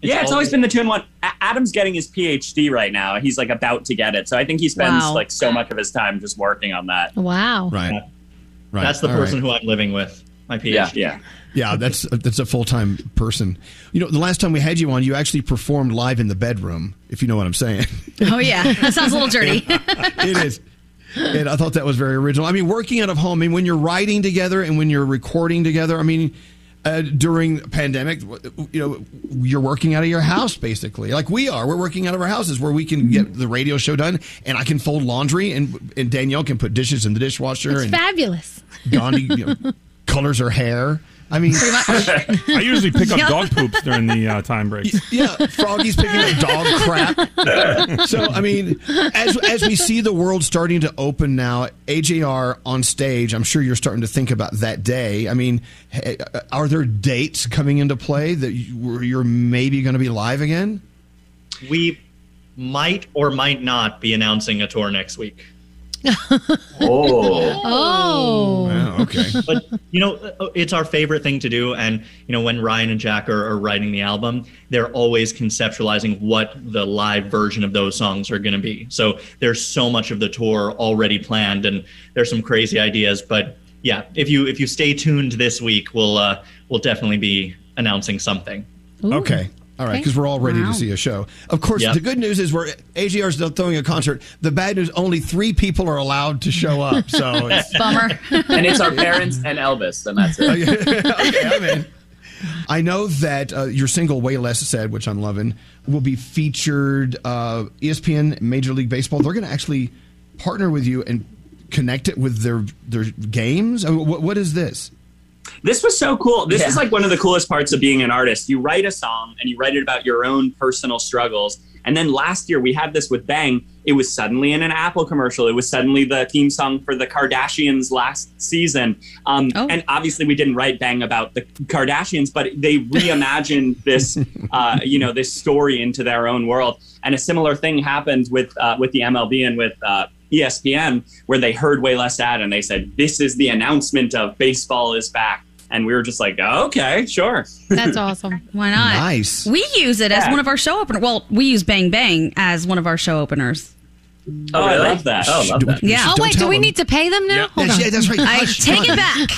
yeah, it's always been the two in one. A- Adam's getting his PhD right now. He's like about to get it. So I think he spends Wow. like so much of his time just working on that. Wow. Right. Right. That's the All person right. who I'm living with. My PhD. Yeah, yeah. Yeah, that's that's a full time person. You know, the last time we had you on, you actually performed live in the bedroom. If you know what I'm saying. Oh yeah, that sounds a little dirty. [LAUGHS] it is. And I thought that was very original. I mean, working out of home. I mean, when you're writing together and when you're recording together. I mean, uh, during pandemic, you know, you're working out of your house basically, like we are. We're working out of our houses where we can get the radio show done, and I can fold laundry, and and Danielle can put dishes in the dishwasher, It's and fabulous. Gandhi you know, [LAUGHS] colors her hair. I mean, [LAUGHS] I usually pick up Yeah. dog poops during the uh, time breaks. Yeah, Froggy's picking up dog crap. So I mean, as as we see the world starting to open now, AJR on stage, I'm sure you're starting to think about that day. I mean, uh, are there dates coming into play that you're maybe going to be live again? We might or might not be announcing a tour next week. Oh. Oh. okay. But you know, uh, it's our favorite thing to do, and you know, when Ryan and Jack are, are writing the album, they're always conceptualizing what the live version of those songs are going to be. So there's so much of the tour already planned, and there's some crazy ideas. But yeah, if you if you stay tuned this week, we'll uh, we'll definitely be announcing something. Okay. All right, Okay. because we're all ready Wow. to see a show. Of course, Yep. the good news is we're AJR's still throwing a concert. The bad news: only three people are allowed to show up. [LAUGHS] So it's, Bummer. [LAUGHS] and it's our parents and Elvis, and that's it. [LAUGHS] okay, I'm in. I know that uh, your single "Way Less Sad," which I'm loving, will be featured. Uh, ESPN, Major League Baseball. They're going to actually partner with you and connect it with their their games. I mean, what, what is this? This was so cool. This is like one of the coolest parts of being an artist. You write a song and you write it about your own personal struggles. And then last year we had this with Bang. It was suddenly in an Apple commercial. It was suddenly the theme song for the Kardashians last season. Um, And obviously we didn't write Bang about the Kardashians, but they reimagined [LAUGHS] this, uh, you know, this story into their own world. And a similar thing happened with uh, with the MLB and with uh, ESPN, where they heard way less sad and they said, "This is the announcement of baseball is back." And we were just like, oh, "Okay, sure." That's [LAUGHS] awesome. Why not? Nice. We use it as one of our show openers. Well, we use Bang Bang as one of our show openers. Oh, I love that. Oh, love that. Yeah. Oh wait, do we need to pay them now? Yeah. Hold on. I take it back.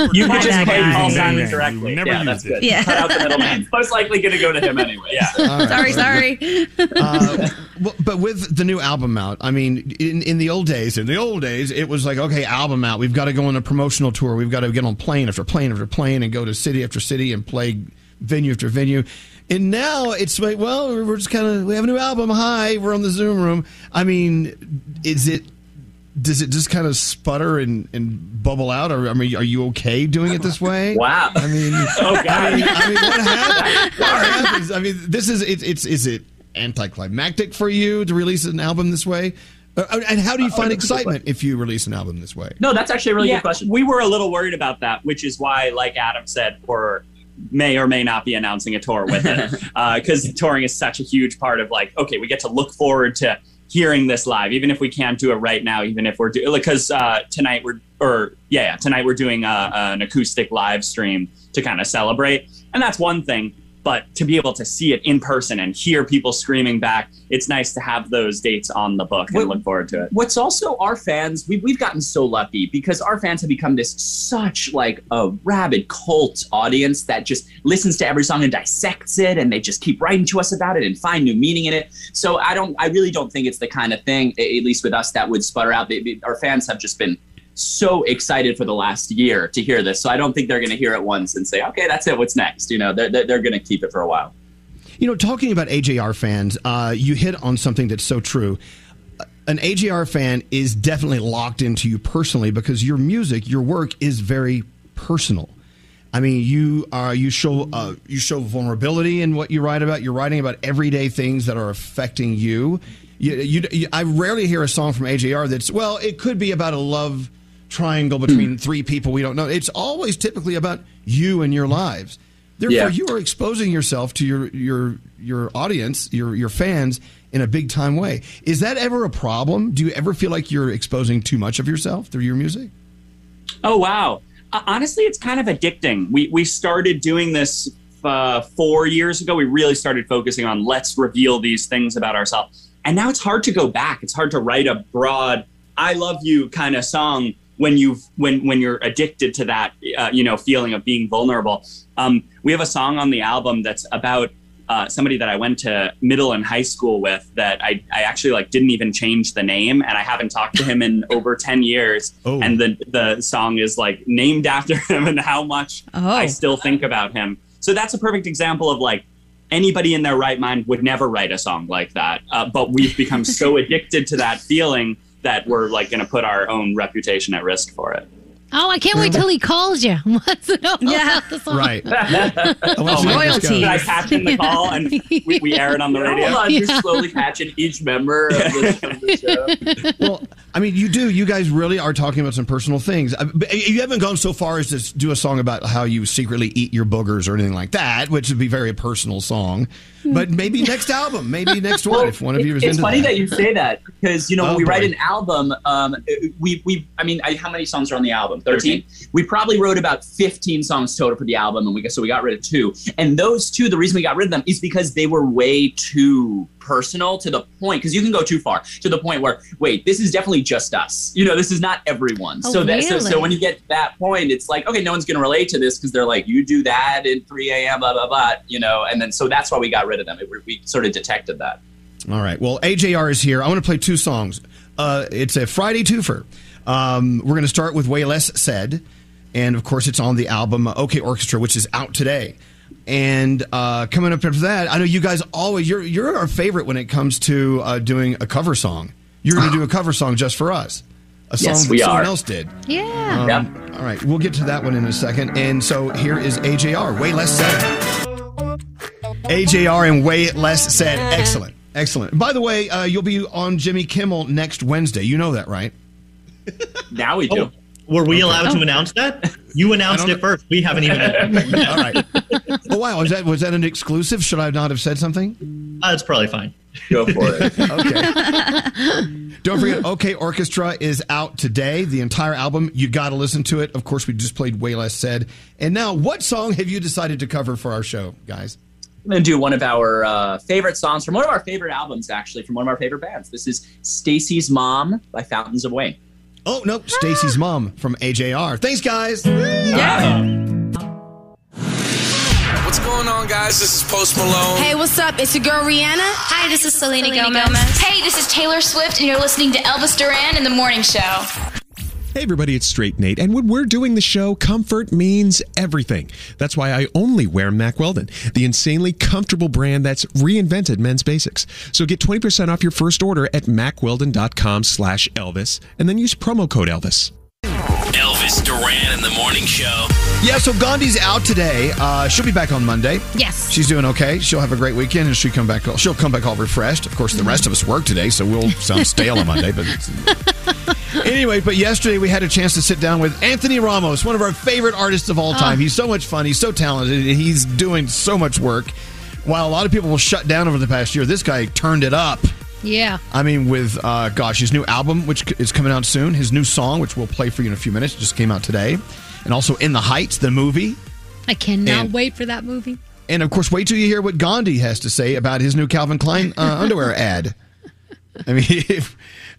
[LAUGHS] You My can just bad, pay guys. Paul Simon bang. directly. Never yeah, used that's it. Yeah. Cut out the middleman. It's [LAUGHS] most likely going to go to him anyway. Yeah. All right. Sorry, sorry. uh, well, but with the new album out, I mean, in, in the old days, in the old days, it was like, okay, album out. We've got to go on a promotional tour. We've got to get on plane after plane after plane and go to city after city and play venue after venue. And now it's like, well, we're just kind of, we have a new album. Hi, we're on the Zoom room. I mean, is it, does it just kind of sputter and, and bubble out? Or I mean, are you okay doing it this way? [LAUGHS] Wow. I mean, [LAUGHS] Oh, God. I mean, I mean, what happens? What happens? I mean, this is it's it's is it anticlimactic for you to release an album this way? Uh, And how do you Oh, find that's excitement if you release an album this way? No, that's actually a really Yeah, good question. We were a little worried about that, which is why, like Adam said, we're may or may not be announcing a tour with it [LAUGHS] because touring is such a huge part of like okay we get to look forward to hearing this live even if we can't do it right now even if we're doing because uh, tonight we're or yeah, yeah tonight we're doing uh an acoustic live stream to kind of celebrate. And that's one thing but to be able to see it in person and hear people screaming back it's nice to have those dates on the book and look forward to it What's also our fans, we, we've gotten so lucky because our fans have become this such like a rabid cult audience that just listens to every song and dissects it and they just keep writing to us about it and find new meaning in it. So I don't, I really don't think it's the kind of thing, at least with us, that would sputter out. Our fans have just been so excited for the last year to hear this. So I don't think they're going to hear it once and say, okay, that's it. What's next? You know, they're, they're, going to keep it for a while. You know, talking about AJR fans, uh, you hit on something that's so true. An AJR fan is definitely locked into you personally because your music, your work is very personal. I mean, you are you show uh, you show vulnerability in what you write about. You're writing about everyday things that are affecting you. You, you, you. I rarely hear a song from AJR that's well. It could be about a love triangle between three people we don't know. It's always typically about you and your lives. Therefore, Yeah. you are exposing yourself to your your your audience, your your fans in a big time way. Is that ever a problem? Do you ever feel like you're exposing too much of yourself through your music? Oh wow! Uh, honestly, it's kind of addicting. We we started doing this uh, four years ago. We really started focusing on let's reveal these things about ourselves, and now it's hard to go back. It's hard to write a broad "I love you" kind of song when you've when when you're addicted to that uh, you know feeling of being vulnerable. Um, we have a song on the album that's about uh, somebody that I went to middle and high school with that I, I actually like didn't even change the name and I haven't talked to him in [LAUGHS] over 10 years. Oh. And the, the song is like named after him and how much Oh. I still think about him. So that's a perfect example of like anybody in their right mind would never write a song like that. Uh, but we've become so [LAUGHS] addicted to that feeling that we're like going to put our own reputation at risk for it. Oh, I can't wait till he calls you. [LAUGHS] What's it all Yeah. about [LAUGHS] the song? Right. oh, my Royalties. Can I caption the call and we, we air it on the [LAUGHS] radio? Hold on, Yeah. just slowly caption each member of the, of the show. well, I mean, you do. You guys really are talking about some personal things. Uh, You haven't gone so far as to do a song about how you secretly eat your boogers or anything like that, which would be a very personal song. But maybe next album, maybe next one, if one of you is it's funny that. that. you say that because you know Oh, when we write an album, um, we we I mean I, how many songs are on the album? Thirteen. We probably wrote about fifteen songs total for the album, and we so we got rid of two. And those two, the reason we got rid of them is because they were way too personal to the point because you can go too far to the point where wait this is definitely just us you know this is not everyone Oh, so that so, so when you get to that point it's like okay no one's gonna relate to this because they're like you do that at 3 a.m blah blah blah you know and then so that's why we got rid of them it, we sort of detected that All right. Well, AJR is here. I want to play two songs. Uh, it's a Friday twofer. Um, we're going to start with Way Less Sad. And of course, it's on the album OK Orchestra, which is out today. And uh, coming up after that, I know you guys always, you're, you're our favorite when it comes to uh, doing a cover song. You're going to do a cover song just for us, a song Yes, that we someone are. else did. Yeah. Um, All right. We'll get to that one in a second. And so here is AJR, Way Less Sad. AJR and Way Less Sad. Excellent. Excellent. By the way, uh, you'll be on Jimmy Kimmel next Wednesday. You know that, right? now we do Oh, were we allowed Oh. to announce that? You announced it first. We haven't even. [LAUGHS] All right. Oh wow, was that was that an exclusive? Should I not have said something? Uh, it's probably fine. Go for it. [LAUGHS] okay. Don't forget, OK Orchestra is out today. The entire album. You got to listen to it. Of course, we just played Way Less Sad. And now, what song have you decided to cover for our show, guys? I'm going to do one of our uh, favorite songs from one of our favorite albums, actually, from one of our favorite bands. This is Stacy's Mom by Fountains of Wayne. Oh no, Stacy's ah. mom from AJR. Thanks, guys. Yeah. What's going on, guys? This is Post Malone. Hey, what's up? It's your girl Rihanna. Hi, this is Selena, Selena Gomez. Gomez. Hey, this is Taylor Swift, and you're listening to Elvis Duran in the Morning Show. Hey everybody, it's Straight Nate, and when we're doing the show, comfort means everything. That's why I only wear Mack Weldon, the insanely comfortable brand that's reinvented men's basics. So get 20% off your first order at mackweldon.com slash Elvis, and then use promo code Elvis. Elvis Duran in the morning show. Yeah, so Gandhi's out today. Uh, she'll be back on Monday. Yes. She's doing okay. She'll have a great weekend, and she'll come back. She'll come back all refreshed. Of course, the rest of us work today, so we'll sound [LAUGHS] stale on Monday. But [LAUGHS] anyway, but yesterday we had a chance to sit down with Anthony Ramos, one of our favorite artists of all time. Oh. He's so much fun. He's so talented. and He's doing so much work. While a lot of people will shut down over the past year, this guy turned it up. Yeah. I mean, with uh, gosh, his new album, which is coming out soon, his new song, which we'll play for you in a few minutes, just came out today, and also In the Heights, the movie. I cannot And- wait for that movie. And of course, wait till you hear what Gandhi has to say about his new Calvin Klein uh, [LAUGHS] underwear ad. I mean, [LAUGHS] if,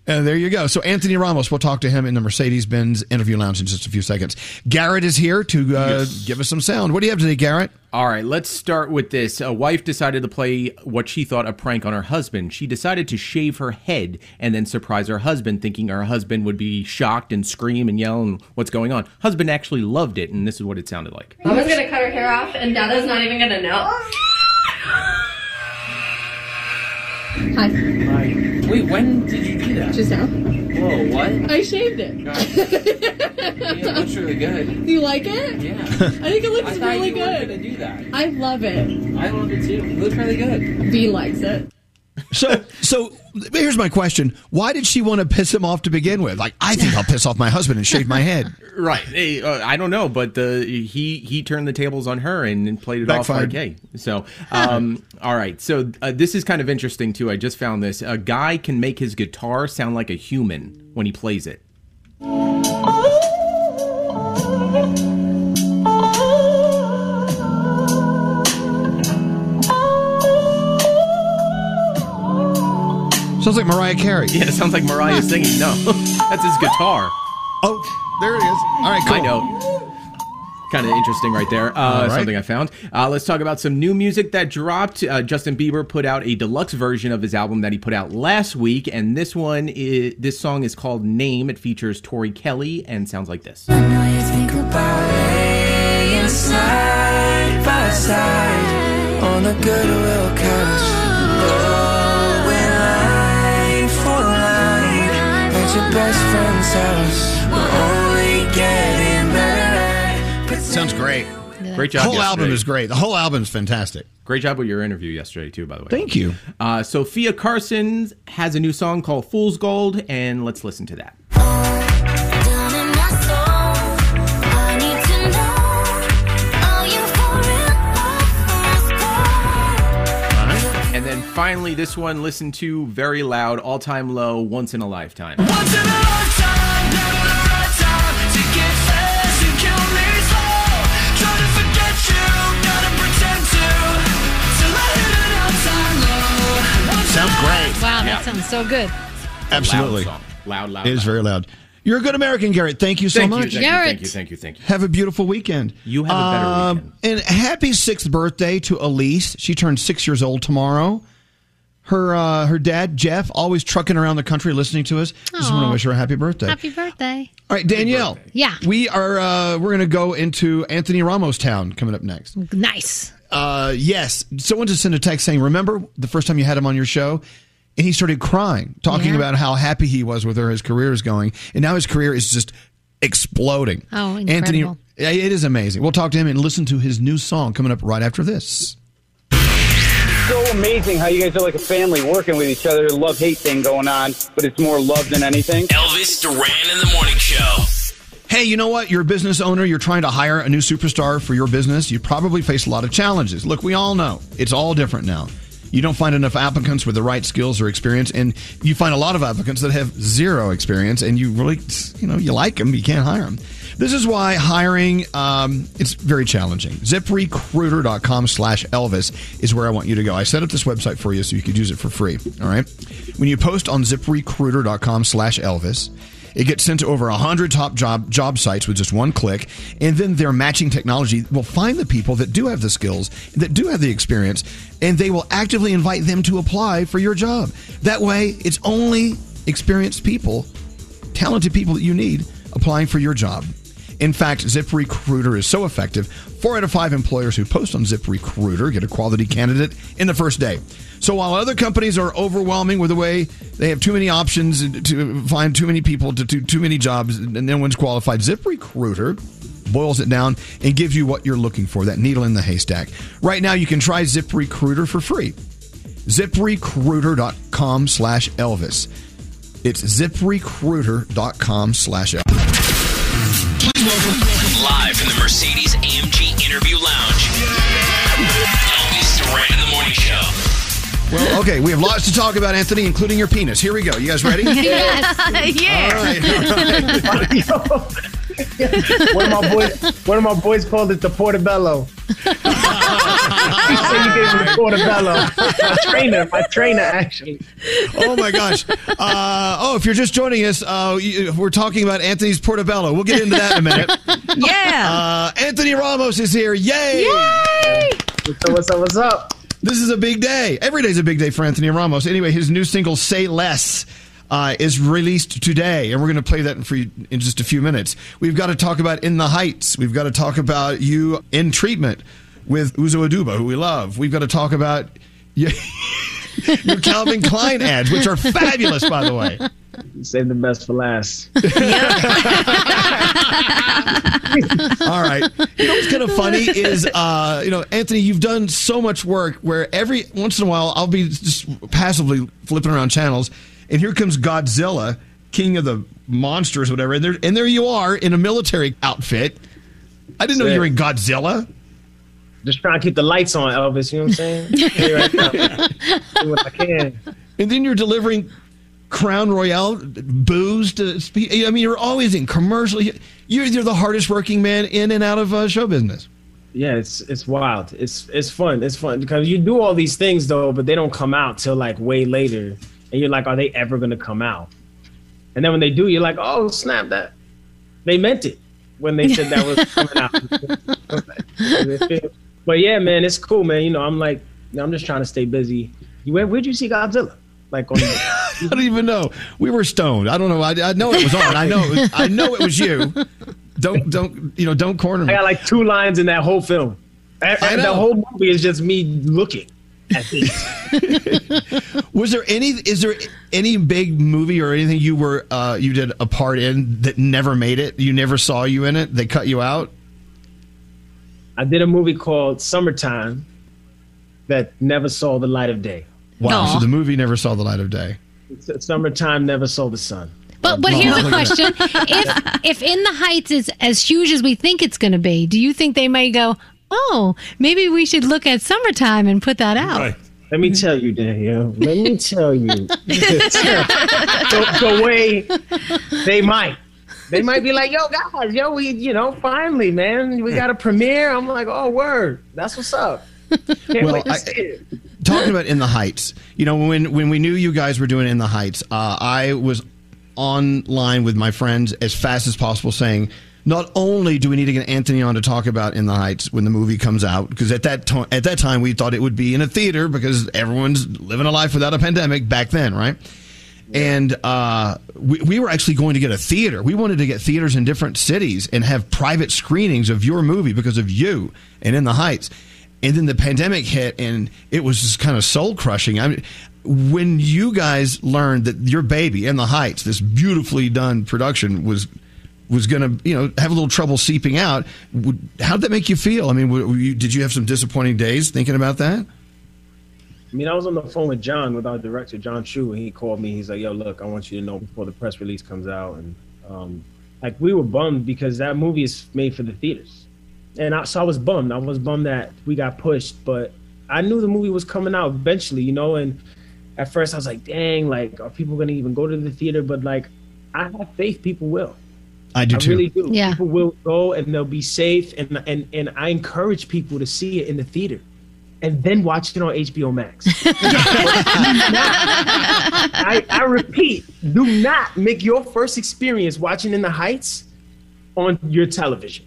uh, there you go. So Anthony Ramos, we'll talk to him in the Mercedes Benz interview lounge in just a few seconds. Garrett is here to uh, give us some sound. What do you have today, Garrett? All right, let's start with this. A wife decided to play what she thought a prank on her husband. She decided to shave her head and then surprise her husband, thinking her husband would be shocked and scream and yell and what's going on. Husband actually loved it, and this is what it sounded like. Mama's gonna cut her hair off, and Dada's not even gonna know. Hi. Wait, when did you do that? Just now. Whoa, what? I shaved it. Yeah, it looks really good. Do you like it? Yeah. I think it looks I thought really you good. were gonna do that. I love it. I love it too. It looks really good. B likes it. So, so here's my question: Why did she want to piss him off to begin with? Like, I think I'll piss off my husband and shave my head. Right. Hey, uh, I don't know, but uh, he he turned the tables on her and, and played it Backfired. off like, hey. So, um, all right. So uh, this is kind of interesting too. I just found this. A guy can make his guitar sound like a human when he plays it. Sounds like Mariah Carey. [LAUGHS] Yeah, it sounds like Mariah singing. No, [LAUGHS] that's his guitar. Oh, there it is. All right, cool. I know. Kind of interesting right there. Uh, All right. Something I found. Uh, let's talk about some new music that dropped. Uh, Justin Bieber put out a deluxe version of his album that he put out last week, and this one is this song is called "Name." It features Tori Kelly and sounds like this. Think about laying side by side on a goodwill couch. Going best friend's house. Sounds great. Great job. The whole yesterday. album is great. The whole album is fantastic. Great job with your interview yesterday too, by the way. Thank you. Uh, Sofia Carson has a new song called "Fool's Gold," and let's listen to that. Finally, this one, listen to very loud, all time low, once in a lifetime. Sounds great. Wow, that Yeah. sounds so good. Absolutely. Loud, loud, loud. It is loud. very loud. You're a good American, Garrett. Thank you so Thank you, much. thank you, thank you, thank you, thank you. Have a beautiful weekend. You have a better Um, And happy sixth birthday to Elise. She turned six years old tomorrow. Her uh, her dad Jeff always trucking around the country listening to us. Just want to wish her a happy birthday. Happy birthday. All right, Danielle. Yeah. We are uh, we're going to go into Anthony Ramos town coming up next. Nice. Uh, yes. Someone just sent a text saying, "Remember the first time you had him on your show?" And he started crying, talking Yeah. about how happy he was with where his career is going, and now his career is just exploding. Oh, Anthony, incredible. yeah, it is amazing. We'll talk to him and listen to his new song coming up right after this. So amazing how you guys are like a family working with each other. Love hate thing going on, but it's more love than anything. Elvis Duran in the morning show. Hey, you know what? You're a business owner. You're trying to hire a new superstar for your business. You probably face a lot of challenges. Look, we all know it's all different now. You don't find enough applicants with the right skills or experience, and you find a lot of applicants that have zero experience, and you really, you know, you like them, you can't hire them. This is why hiring um, it's very challenging. ZipRecruiter.com slash Elvis is where I want you to go. I set up this website for you so you could use it for free. All right. When you post on ZipRecruiter.com slash Elvis, it gets sent to over 100 top job job sites with just one click, and then their matching technology will find the people that do have the skills, that do have the experience, and they will actively invite them to apply for your job. That way, it's only experienced people, talented people that you need applying for your job. In fact, ZipRecruiter is so effective, four out of five employers who post on ZipRecruiter get a quality candidate in the first day. So while other companies are overwhelming with the way they have too many options to find too many people to do too many jobs and no one's qualified, ZipRecruiter boils it down and gives you what you're looking for, that needle in the haystack. Right now, you can try ZipRecruiter for free. ZipRecruiter.com slash Elvis. It's ZipRecruiter.com slash Elvis. Live from the Mercedes AMG Interview Lounge. Elvis Duran in the morning show. Well, okay, we have lots to talk about, Anthony, including your penis. Here we go. You guys ready? [LAUGHS] yeah. [LAUGHS] All right, all right. [LAUGHS] [LAUGHS] one of my boys, one of my boys called it the portobello. [LAUGHS] he said you gave him the portobello. My trainer, my trainer actually. Oh my gosh! Uh, oh, if you're just joining us, uh, we're talking about Anthony's Portobello. We'll get into that in a minute. [LAUGHS] Yeah. Uh, Anthony Ramos is here. Yay! Yay! What's up? What's up? What's up? This is a big day. Every day's a big day for Anthony Ramos. Anyway, his new single "Say Less." Uh, is released today, and we're going to play that for you in just a few minutes. We've got to talk about "In the Heights." We've got to talk about you in treatment with Uzo Aduba, who we love. We've got to talk about [LAUGHS] your, your Calvin Klein ads, which are fabulous, by the way. Save the best for last. [LAUGHS] All right. You know what's kind of funny is, uh, you know, Anthony, you've done so much work where every once in a while I'll be just passively flipping around channels, and here comes Godzilla, king of the monsters, whatever, and there, and there you are in a military outfit. I didn't know you were in Godzilla. Just trying to keep the lights on, Elvis. You know what I'm saying? [LAUGHS] Hey, right. Do what I can. And then you're delivering Crown Royal booze to speak. I mean, you're always in commercial. You're, you're the hardest working man in and out of uh, show business. Yeah, it's it's wild. It's it's fun. It's fun because you do all these things though, but they don't come out till like way later, and you're like, are they ever gonna come out? And then when they do, you're like, oh snap! That they meant it when they said that was [LAUGHS] coming out. but yeah, man, it's cool, man. You know, I'm like, I'm just trying to stay busy. You where where'd you see Godzilla? Like on. [LAUGHS] I don't even know. We were stoned. I don't know. I, I know it was on. I know. It was, I know it was you. Don't don't you know? Don't corner me. I got like two lines in that whole film. And, I the whole movie is just me looking at things. [LAUGHS] Was there any? Is there any big movie or anything you were uh, you did a part in that never made it? You never saw you in it. They cut you out. I did a movie called Summertime that never saw the light of day. Wow. So the movie never saw the light of day. S- Summertime never saw the sun. But but here's the [LAUGHS] question: If if In the Heights is as huge as we think it's going to be, do you think they might go? Oh, maybe we should look at Summertime and put that out. Let me tell you, Danielle. Let me tell you. [LAUGHS] the, the way they might. They might be like, yo, guys, yo, we, you know, finally, man, we got a premiere. I'm like, oh, word. That's what's up. Can't Well, wait to I- see it. talking about in the heights you know when when we knew you guys were doing in the heights uh, i was online with my friends as fast as possible saying not only do we need to get anthony on to talk about in the heights when the movie comes out because at that to- at that time we thought it would be in a theater because everyone's living a life without a pandemic back then right and uh, we, we were actually going to get a theater. We wanted to get theaters in different cities and have private screenings of your movie because of you and In the Heights. And then the pandemic hit, and it was just kind of soul crushing. I mean, when you guys learned that your baby In the Heights, this beautifully done production, was was going to, you know, have a little trouble seeping out, how did that make you feel? I mean, you, did you have some disappointing days thinking about that? I mean, I was on the phone with Jon, with our director, Jon Chu, and he called me. He's like, yo, look, I want you to know before the press release comes out. And um, like, we were bummed because that movie is made for the theaters. And I, so I was bummed. I was bummed that we got pushed, but I knew the movie was coming out eventually, you know? And at first I was like, dang, like, are people going to even go to the theater? But like, I have faith people will. I do I too. really do. Yeah. People will go and they'll be safe. And, and, and I encourage people to see it in the theater and then watch it on HBO Max. [LAUGHS] I, I repeat, do not make your first experience watching In the Heights on your television.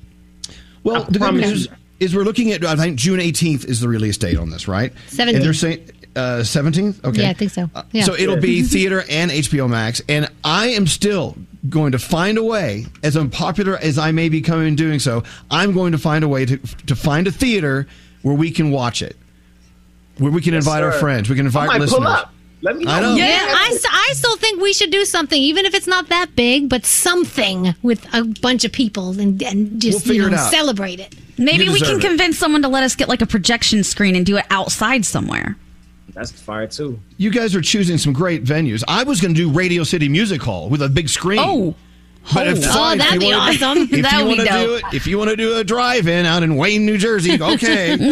Well, I the good promise news you. is we're looking at I think June 18th is the release date on this, right? 17th. And they're saying uh, 17th. Okay. Yeah, I think so. Yeah. So it'll be [LAUGHS] theater and HBO Max, and I am still going to find a way, as unpopular as I may be coming doing so, I'm going to find a way to to find a theater where we can watch it, where we can invite our friends, we can I invite might listeners. pull up. Let me know. I know. Yeah, I, s- I still think we should do something, even if it's not that big, but something with a bunch of people and, and just We'll you know it celebrate it. Maybe You we can it. convince someone to let us get like a projection screen and do it outside somewhere. That's fire too. You guys are choosing some great venues. I was going to do Radio City Music Hall with a big screen. Oh. But if, Oh, if that'd be wanna- awesome. If That you would be want to do it, if you want to do a drive-in out in Wayne, New Jersey, okay. [LAUGHS]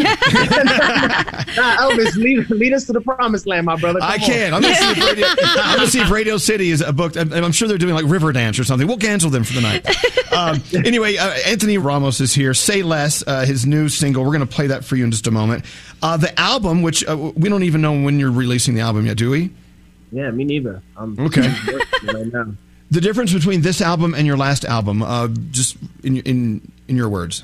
Nah, Elvis, lead, lead us to the promised land, my brother. Come I on. can. I'm gonna see if Radio, [LAUGHS] I'm gonna see if Radio City is a booked. I'm, I'm sure they're doing like Riverdance or something. We'll cancel them for the night. Um, anyway, uh, Anthony Ramos is here. Say less. Uh, his new single. We're gonna play that for you in just a moment. Uh, the album, which uh, we don't even know when you're releasing the album yet, do we? Yeah, me neither. I'm Okay. [LAUGHS] Right now. The difference between this album and your last album, uh, just in in in your words.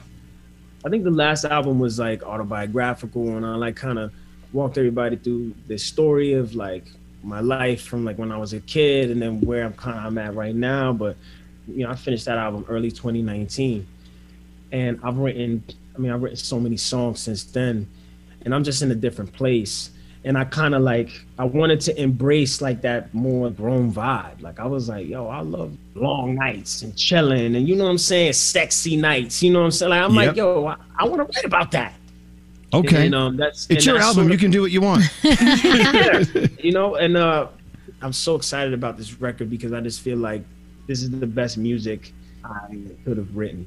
I think the last album was like autobiographical, and I like kind of walked everybody through the story of like my life from like when I was a kid, and then where I'm kind of I'm at right now. But you know, I finished that album early 2019, and I've written. I mean, I've written so many songs since then, and I'm just in a different place. And I kind of like I wanted to embrace like that more grown vibe. Like I was like, yo, I love long nights and chilling, and you know what I'm saying, sexy nights. You know what I'm saying? Like, I'm Yep. like, yo, I, I want to write about that. Okay. And, um, that's it's and your that's album. sort of- You can do what you want. [LAUGHS] yeah, you know, and uh, I'm so excited about this record because I just feel like this is the best music I could have written.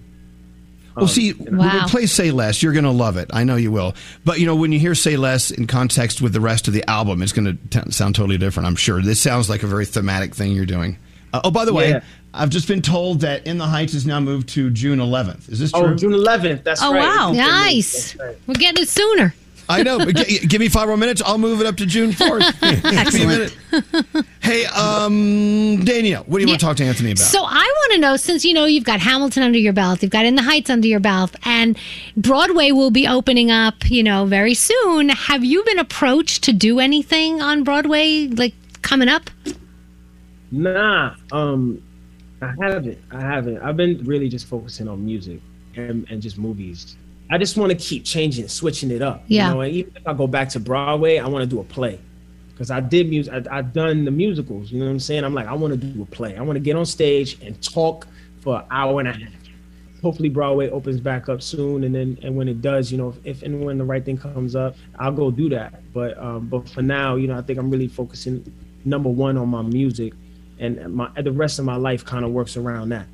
Well, Um, see, and when I- we play "Say Less," you're going to love it. I know you will. But you know, when you hear "Say Less" in context with the rest of the album, it's going to sound totally different. I'm sure. This sounds like a very thematic thing you're doing. Uh, oh, by the way, Yeah. I've just been told that "In the Heights" is now moved to June 11th. Is this true? Oh, June 11th. That's Oh, right. Oh, wow. Nice. We're getting it sooner. [LAUGHS] I know. But g- give me five more minutes. I'll move it up to June 4th. [LAUGHS] Give me a Excellent. hey, um, Danielle, what do you want to talk to Anthony about? So I want to know, since you know you've got Hamilton under your belt, you've got In the Heights under your belt, and Broadway will be opening up, you know, very soon. Have you been approached to do anything on Broadway, like coming up? Nah, um, I haven't. I haven't. I've been really just focusing on music and, and just movies. I just want to keep changing, switching it up. Yeah. You know, and even if I go back to Broadway, I want to do a play because I did music. I, I've done the musicals. You know what I'm saying? I'm like, I want to do a play. I want to get on stage and talk for an hour and a half. hopefully Broadway opens back up soon, and then and when it does, you know, if, if and when the right thing comes up, I'll go do that. But um, but for now, you know, I think I'm really focusing number one on my music, and my the rest of my life kind of works around that.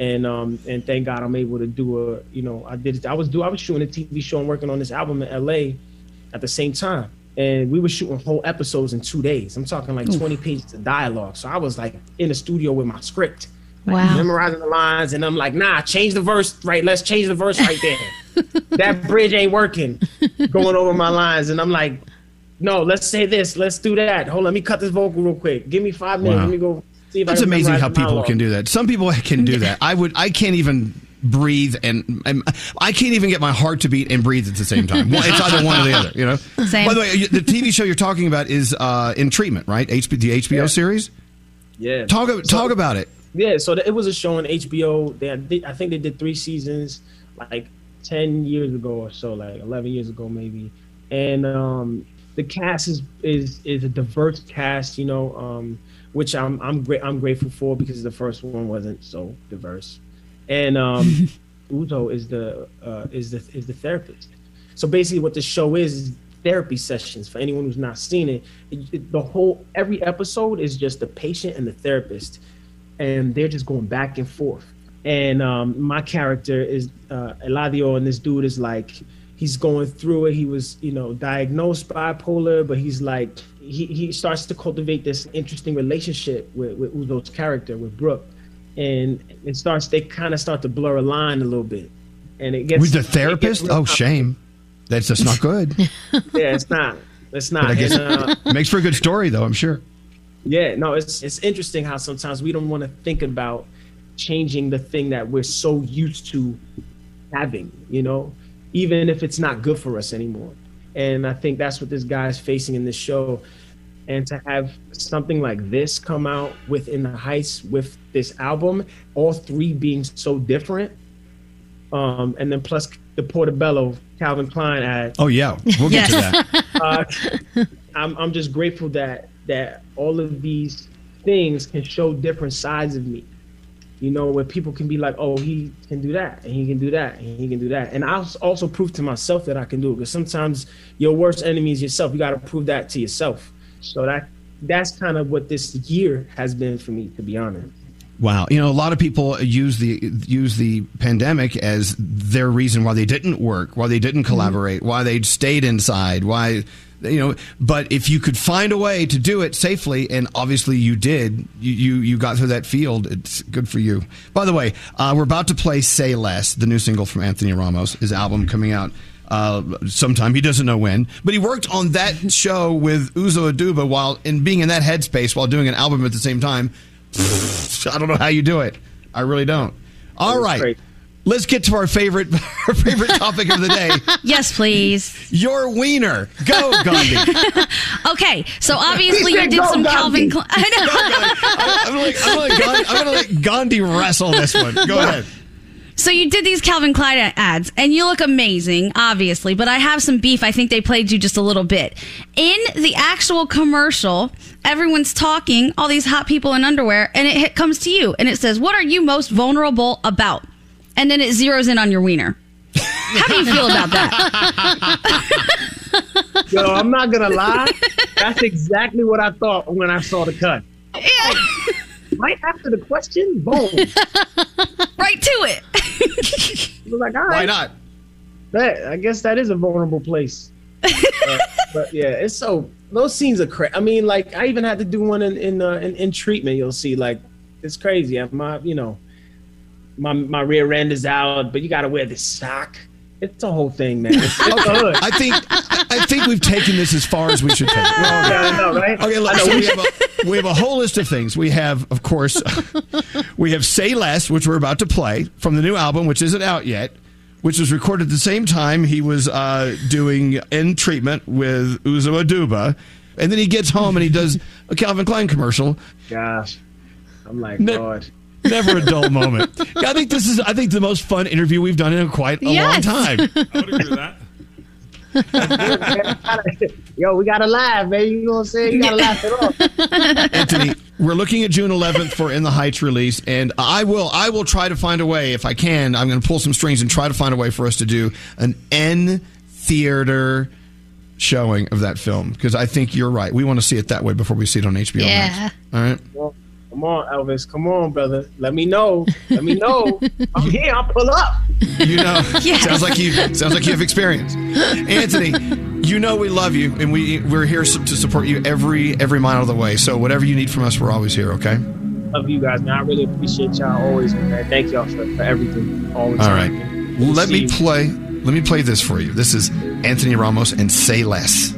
And um and thank God I'm able to do a you know I did I was do I was shooting a TV show and working on this album in LA at the same time. And we were shooting whole episodes in two days. I'm talking like 20 pages of dialogue. So I was like in the studio with my script, like, Wow. memorizing the lines. And I'm like, nah, change the verse. Right, let's change the verse right there. [LAUGHS] that bridge ain't working. Going over my lines, and I'm like, no, let's say this. Let's do that. Hold on, let me cut this vocal real quick. Give me five minutes. Wow. Let me go see if That's I amazing how people monologue. can do that. Some people [LAUGHS] can do that. I would. I can't even breathe and, and I can't even get my heart to beat and breathe at the same time. One- It's either one or the other. You know. Same. By the way, the TV show you're talking about is uh, in treatment, right? HB, the HBO series. Yeah. Talk talk about it. Yeah, so it was a show on HBO. They, I think they did three seasons, like ten years ago or so, like eleven years ago maybe. And um, the cast is is is a diverse cast, you know, um, which I'm I'm great I'm grateful for because the first one wasn't so diverse. And um, [LAUGHS] Uzo is the uh, is the is the therapist. So basically, what the show is is therapy sessions for anyone who's not seen it. It- it- The whole every episode is just the patient and the therapist, and they're just going back and forth. And um, my character is uh, Eladio, and this dude is like he's going through it. He was you know diagnosed bipolar, but he's like he he starts to cultivate this interesting relationship with with Uzo's character with Brooke, and it starts they kind of start to blur a line a little bit, and it gets With the therapist? real Oh, shame. That's just not good. [LAUGHS] yeah, it's not. It's not. But I guess And, uh, it makes for a good story, though. I'm sure. yeah, no, it's it's interesting how sometimes we don't want to think about changing the thing that we're so used to having, you know, even if it's not good for us anymore. And I think that's what this guy is facing in this show. And to have something like this come out within the Heights with this album, all three being so different, um, and then plus the Portobello Calvin Klein ad. Oh yeah, we'll get to that. [LAUGHS] uh, I'm I'm just grateful that that all of these things can show different sides of me. You know, where people can be like, "Oh, he can do that, and he can do that, and he can do that," and I also prove to myself that I can do it. Because sometimes your worst enemy is yourself. You got to prove that to yourself. So that that's kind of what this year has been for me, to be honest. Wow, you know, a lot of people use the use the pandemic as their reason why they didn't work, why they didn't collaborate, why they stayed inside, why you know. But if you could find a way to do it safely, and obviously you did, you you, you got through that field. It's good for you. By the way, uh, we're about to play "Say Less," the new single from Anthony Ramos, his album coming out. Uh, sometime he doesn't know when, but he worked on that [LAUGHS] show with Uzo Aduba while in being in that headspace while doing an album at the same time. [LAUGHS] I don't know how you do it. I really don't. All right. Let's get to our favorite [LAUGHS] our favorite topic of the day. Yes, please. Your wiener. Go, Gandhi. okay, so obviously you did some Gandhi. Calvin Klein. I I'm gonna, let- I'm, gonna Gandhi, I'm gonna let Gandhi wrestle this one. Go ahead. So you did these Calvin Klein ads, and you look amazing, obviously. But I have some beef. I think they played you just a little bit in the actual commercial. Everyone's talking, all these hot people in underwear, and it hit, comes to you, and it says, "What are you most vulnerable about?" And then it zeroes in on your wiener. How do you feel about that? [LAUGHS] Yo, I'm not gonna lie. That's exactly what I thought when I saw the cut. [LAUGHS] Right after the question, boom. [LAUGHS] right to it. I was like, all Why not? That I guess that is a vulnerable place. [LAUGHS] Uh, but yeah, it's so those scenes are crazy. I mean, like I even had to do one in in, uh, in in treatment. You'll see, like it's crazy. My you know, my my rear end is out, but you got to wear this sock. It's a whole thing, man. It's, [LAUGHS] it's. I think I think we've taken this as far as we should take it. [LAUGHS] Yeah, I know, right? Okay, look, I know, so we- have, a, we have a whole list of things. We have, of course, [LAUGHS] we have "Say Less," which we're about to play from the new album, which isn't out yet, which was recorded at the same time he was uh, doing "In Treatment" with Uzo Aduba, and then he gets home and he does a Calvin Klein commercial. Gosh, I'm like, Lord. Never a dull moment. I think this is, I think, the most fun interview we've done in quite a Yes. long time. [LAUGHS] I would agree with that. [LAUGHS] Yo, we gotta laugh, man. You know what I'm saying? You gotta laugh it off. [LAUGHS] Anthony, We're looking at June 11th for In the Heights release, and I will I will try to find a way if I can. I'm going to pull some strings and try to find a way for us to do an N theater showing of that film because I think you're right. We want to see it that way before we see it on HBO Yeah. Max. All right. Well, Come on, Elvis. Come on, brother. Let me know. Let me know. [LAUGHS] I'm here. I'll pull up. You know, [LAUGHS] Yes. sounds like you sounds like you have experience. Anthony, you know we love you and we we're here to support you every every mile of the way. So whatever you need from us, we're always here. Okay. Love you guys, man. I really appreciate y'all always, man. Thank y'all for, for everything. All the All time. right. Let me play. Let me play this for you. This is Anthony Ramos and Say Less.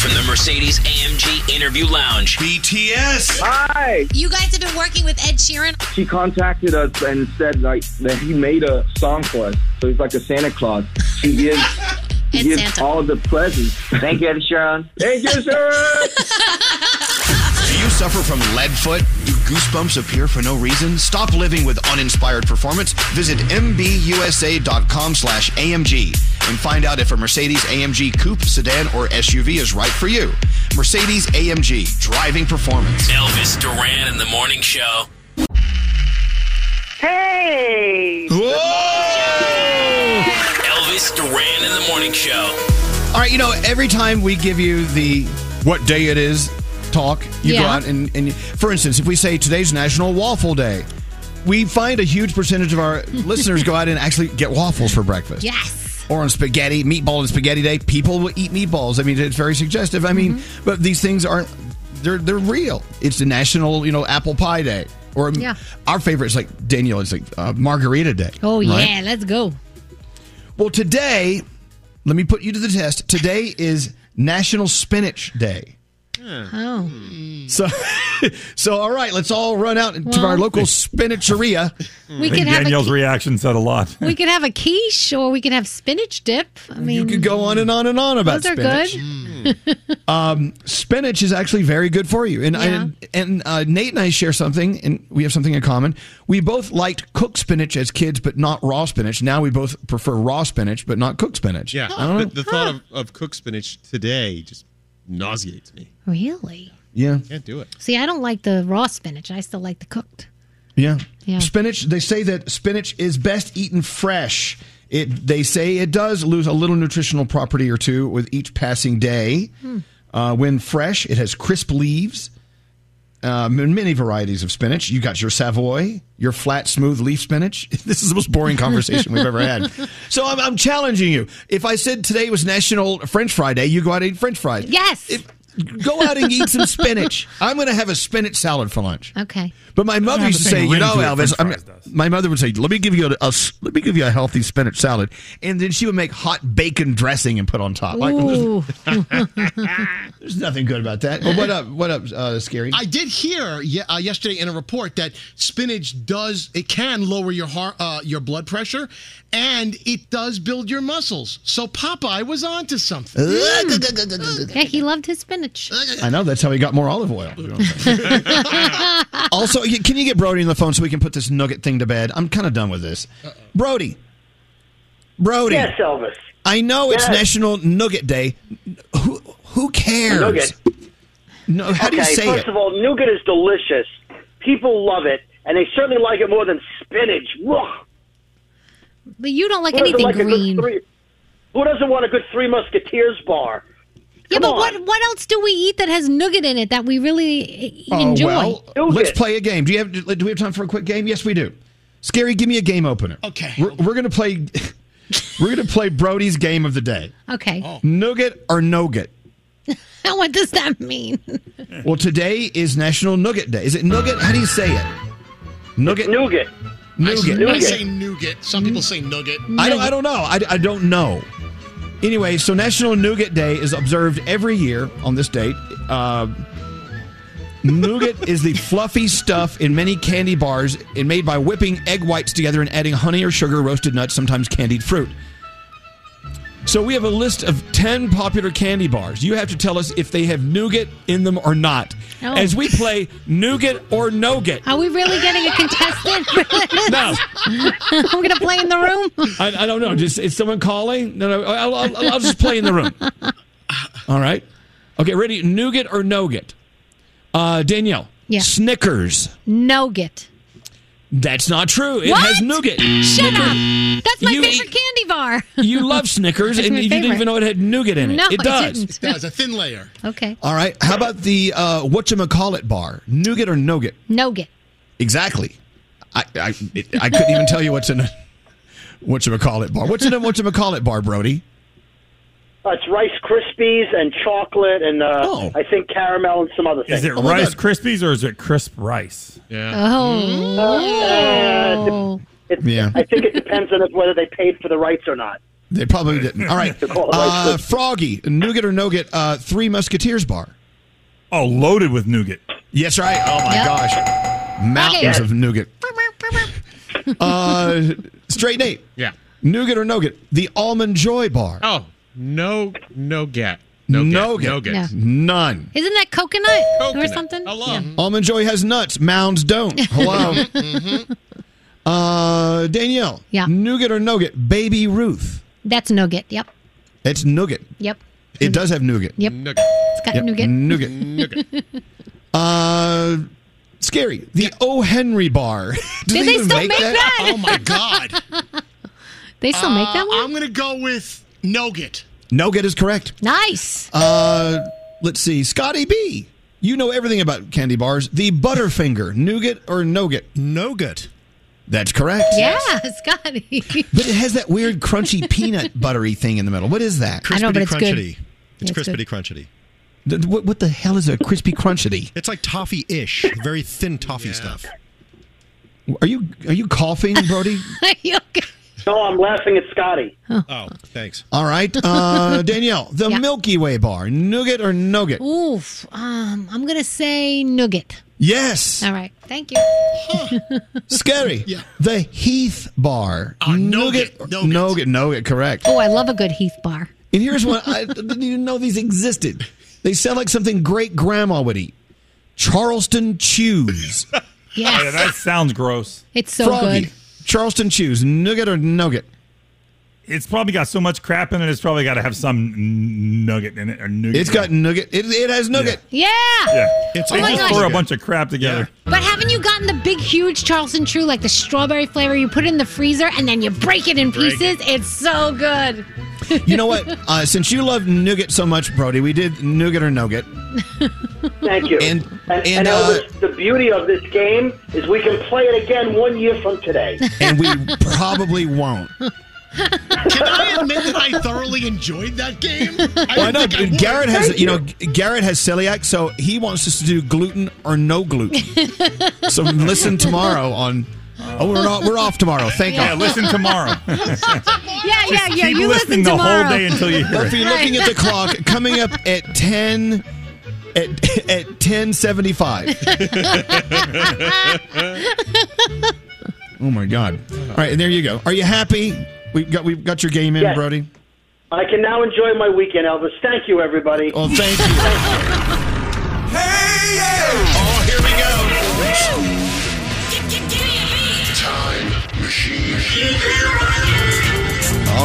From the Mercedes AMG Interview Lounge. BTS. Hi. You guys have been working with Ed Sheeran. She contacted us and said like that he made a song for us. So he's like a Santa Claus. He [LAUGHS] gives he gives Santa. all the presents. Thank you, Ed Sheeran. Thank you, Sheeran. [LAUGHS] Do you suffer from lead foot? Do goosebumps appear for no reason? Stop living with uninspired performance. Visit mbusa.com slash AMG and find out if a Mercedes AMG coupe, sedan, or SUV is right for you. Mercedes AMG, driving performance. Elvis Duran in the Morning Show. Hey. Whoa! Elvis Duran in the Morning Show. All right, you know, every time we give you the what day it is talk, you go out and, and for instance, if we say today's National Waffle Day, we find a huge percentage of our [LAUGHS] listeners go out and actually get waffles for breakfast. Yes. Or on spaghetti, meatball and spaghetti day, people will eat meatballs. I mean, it's very suggestive. I mean, but these things aren't they're they're real. It's the National, you know, apple pie day. Or Yeah. our favorite is like Daniel, it's like uh, margarita day. Oh right? yeah, let's go. Well, today, let me put you to the test. Today is National Spinach Day. Oh. So, [LAUGHS] so all right, let's all run out to Well- our local spinacheria. We I think could have a Danielle's reaction said a lot. We could have a quiche or we could have spinach dip. I mean, You could go on and on and on about those are spinach. good. [LAUGHS] Um, spinach is actually very good for you, and Yeah. and, and uh, Nate and I share something, and we have something in common. We both liked cooked spinach as kids, but not raw spinach. Now we both prefer raw spinach, but not cooked spinach. Yeah, I don't know. the, the thought of, of cooked spinach today just nauseates me. Really? yeah, Can't do it. See, I don't like the raw spinach. I still like the cooked. Yeah. Yeah. Spinach, they say that spinach is best eaten fresh. It they say it does lose a little nutritional property or two with each passing day. Hmm. Uh, when fresh, it has crisp leaves. Um, and many varieties of spinach. You got your Savoy, your flat, smooth leaf spinach. [LAUGHS] This is the most boring conversation we've ever had. [LAUGHS] So I'm, I'm challenging you. If I said today was National French Fry Day, you go out and eat French fries. Yes. Go out and eat some spinach. I'm going to have a spinach salad for lunch. Okay. But my mother used to say, you know, Elvis. I'm, my mother would say, "Let me give you a, a s- let me give you a healthy spinach salad," and then she would make hot bacon dressing and put on top. Like, Ooh. [LAUGHS] [LAUGHS] there's nothing good about that. Well, what up? What up? Uh, scary. I did hear uh, yesterday in a report that spinach does it can lower your heart uh, your blood pressure and it does build your muscles. So Popeye was onto something. yeah, he loved his spinach. I know that's how he got more olive oil. You know what I'm saying? also, can you get Brody on the phone so we can put this nugget thing to bed? I'm kind of done with this. Brody. Brody. Yes, Elvis. I know it's Yes. National Nugget Day. Who who cares? Nougat. No, how do you okay, say first it? of all, nougat is delicious. People love it, and they certainly like it more than spinach. Ugh. But you don't like Who anything like green. three- who doesn't want a good Three Musketeers bar? Yeah, Come but on. what what else do we eat that has nougat in it that we really Oh, enjoy? well, let's play a game. Do you have do we have time for a quick game? Yes, we do. Scary, give me a game opener. Okay. We're, we're gonna play. [LAUGHS] we're gonna play Brody's game of the day. Okay. Oh. Nougat or nougat? [LAUGHS] what does that mean? Well, today is National Nougat Day. Is it nougat? How do you say it? Nougat. Nougat. Nougat. I say nougat. Some people say nugget. I don't. I don't know. I, I don't know. Anyway, so National Nougat Day is observed every year on this date. Uh, nougat is the fluffy stuff in many candy bars and made by whipping egg whites together and adding honey or sugar, roasted nuts, sometimes candied fruit. So we have a list of 10 popular candy bars. You have to tell us if they have nougat in them or not. Oh. As we play nougat or nougat. Are we really getting a contestant? No. [LAUGHS] We're gonna play in the room. I, I don't know. Just is someone calling? No, no. I'll, I'll, I'll just play in the room. [LAUGHS] All right. Okay, ready? Nougat or nougat? Uh, Danielle. Yeah. Snickers. Nougat. That's not true. It What? has nougat. Shut up. That's my You favorite candy bar. [LAUGHS] You love Snickers, That's and my you didn't favorite. even know it had nougat in it. No, it I does. didn't. It does a thin layer. Okay. All right. How about the uh, whatchamacallit bar? Nougat or nougat? Nougat. Exactly. I I, it, I couldn't even tell you what's in a whatchamacallit bar. What's in a whatchamacallit bar, Brody? Uh, it's Rice Krispies and chocolate and uh, I think caramel and some other things. Is it Rice Krispies or is it crisp rice? Yeah. Oh. It, Yeah. I think it depends on if- whether they paid for the rights or not. They probably didn't. All right. To call it Rice Uh, Froggy, nougat or nougat? Uh, Three Musketeers bar. Oh, loaded with nougat. Yes, right. Oh my Yep. gosh, mountains Okay. of nougat. [LAUGHS] Uh, straight Nate. Yeah. Nougat or nougat? The almond joy bar. Oh, no, no get. No Nougat. nougat. Nougat. None. Isn't that coconut, or something? Hello. Almond joy has nuts. Mounds don't. [LAUGHS] Hello. Mhm. uh, Danielle. Yeah. Nougat or nougat? Baby Ruth. That's nougat. Yep. It's nougat. Yep. It does have nougat. Yep. It's got Yep, nougat. Nougat. [LAUGHS] Uh, scary. The O. Henry bar. [LAUGHS] Do Did they still make that? Oh my god. They still make that Uh, one? I'm gonna go with nougat. Nougat is correct. Nice. Uh, let's see. Scotty B. You know everything about candy bars. The Butterfinger. Nougat or nougat? Nougat. That's correct. Yeah, [LAUGHS] Scotty. But it has that weird crunchy peanut [LAUGHS] buttery thing in the middle. What is that? I know, but it's good. Crunchity. It's It's crispity good. crunchity. Th- What, what the hell is a crispy crunchity? It's like toffee-ish, very thin toffee stuff. Are you are you coughing, Brody? [LAUGHS] No, I'm laughing at Scotty. Oh, thanks. All right, uh, [LAUGHS] Danielle. The Milky Way bar. Nougat or nougat? Oof. Um, I'm gonna say nougat. Yes. All right. Thank you. [LAUGHS] Scary. [LAUGHS] Yeah. The Heath bar. Uh, nougat. Nougat. Nougat. Nougat. Correct. Oh, I love a good Heath bar. And here's one I didn't even know these existed. They sound like something great grandma would eat. Charleston chews. Yes. Yeah, that sounds gross. It's so Froggy. good. Charleston chews. Nougat or nougat? It's probably got so much crap in it. It's probably got to have some n- nugget in it or nougat. It's got nougat. It, it has nougat. Yeah. Yeah. It's they Oh my just gosh. throw a bunch of crap together. But haven't you gotten the big, huge Charleston Chew, like the strawberry flavor? You put it in the freezer and then you break it in Break pieces. It's so good. You know what? Uh, since you love nougat so much, Brody, we did nougat or nougat. Thank you. And And, and, and uh, Elvis, the beauty of this game is we can play it again one year from today. and we probably won't. Can I admit that I thoroughly enjoyed that game? I Why didn't not? would. Garrett has, you know, Garrett has celiac, so he wants us to do gluten or no gluten. so listen tomorrow on. Oh, we're not, we're off tomorrow. Thank Yeah, God. listen tomorrow. [LAUGHS] Yeah, yeah, yeah. keep You listening listen the whole day until you hear If you're looking at the clock, coming up at ten at at ten seventy five. Oh my God! All right, and there you go. Are you happy? We got we got your game in, Yes. Brody. I can now enjoy my weekend, Elvis. Thank you, everybody. Well, thank you. Hey! yeah. Oh, here we go.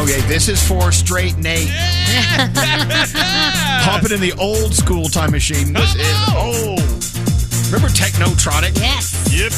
Okay, this is for straight Nate. Hopping in the old school time machine. This is oh, old. Remember Technotronic? Yes. Yep.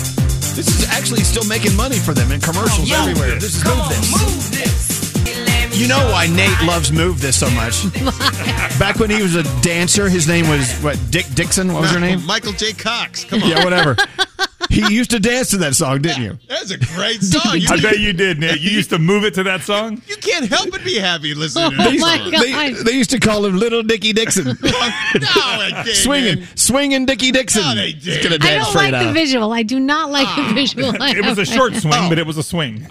This is actually still making money for them in commercials everywhere. This. Is Come Move on, This. move this. You know why Nate loves Move This so much? [LAUGHS] Back when he was a dancer, his name was what? Dick Dixon. What was her name? Michael J. Cox. Come on. Yeah, whatever. [LAUGHS] He used to dance to that song, didn't you? That's a great song. You, I bet you did, Nate. You used to move it to that song. you can't help but be happy listening to They that used, song. they, they used to call him Little Dickie Dixon. [LAUGHS] no, they didn't. swinging, swinging Dickie Dixon. No, they He's didn't. gonna I don't straight like the visual. I do not like the visual. [LAUGHS] It was a short [LAUGHS] swing, Oh. but it was a swing.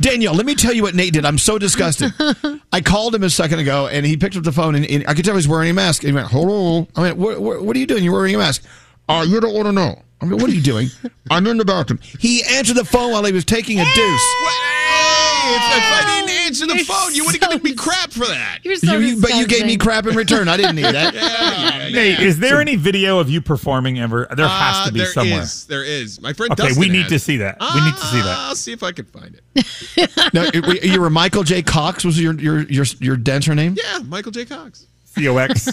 Daniel, let me tell you what Nate did. I'm so disgusted. I called him a second ago, and he picked up the phone, and, and I could tell he was wearing a mask. And he went, "Hold on." I went, "What, what, what are you doing? You're wearing a mask." Uh, you don't want to know. I mean, what are you doing? [LAUGHS] I'm in the bathroom. He answered the phone while he was taking a deuce. Hey, if, if I didn't answer the You're phone, you would have so given me crap for that. You're so You- you- but you gave me disgusting. crap in return. I didn't need that. [LAUGHS] Yeah, yeah, Nate, is there any video of you performing ever? There has Uh, to be there somewhere. is. There is. My friend Okay, Dustin we need has to it. see that. We need to see that. I'll see if I can find it. [LAUGHS] No, it- you were Michael J. Cox. Was your your your your dancer name? Yeah, Michael J. Cox. COX.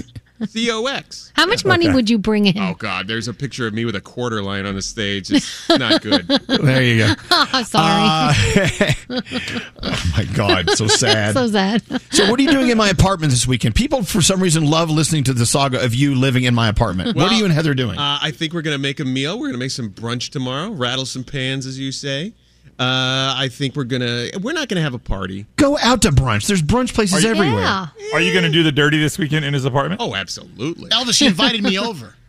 C O X. How much money would you bring in? Oh God, there's a picture of me with a quarter lying on the stage. It's not good. [LAUGHS] There you go. Oh, [LAUGHS] sorry. [LAUGHS] oh my God, so sad. so sad. So, what are you doing in my apartment this weekend? People, for some reason, love listening to the saga of you living in my apartment. what are you and Heather doing? Uh, I think we're gonna make a meal. We're gonna make some brunch tomorrow. Rattle some pans, as you say. Uh, I think we're gonna. We're not gonna have a party. Go out to brunch. There's brunch places everywhere. Are you going to do the dirty this weekend in his apartment? Oh, absolutely. Elvis, she invited me over. [LAUGHS]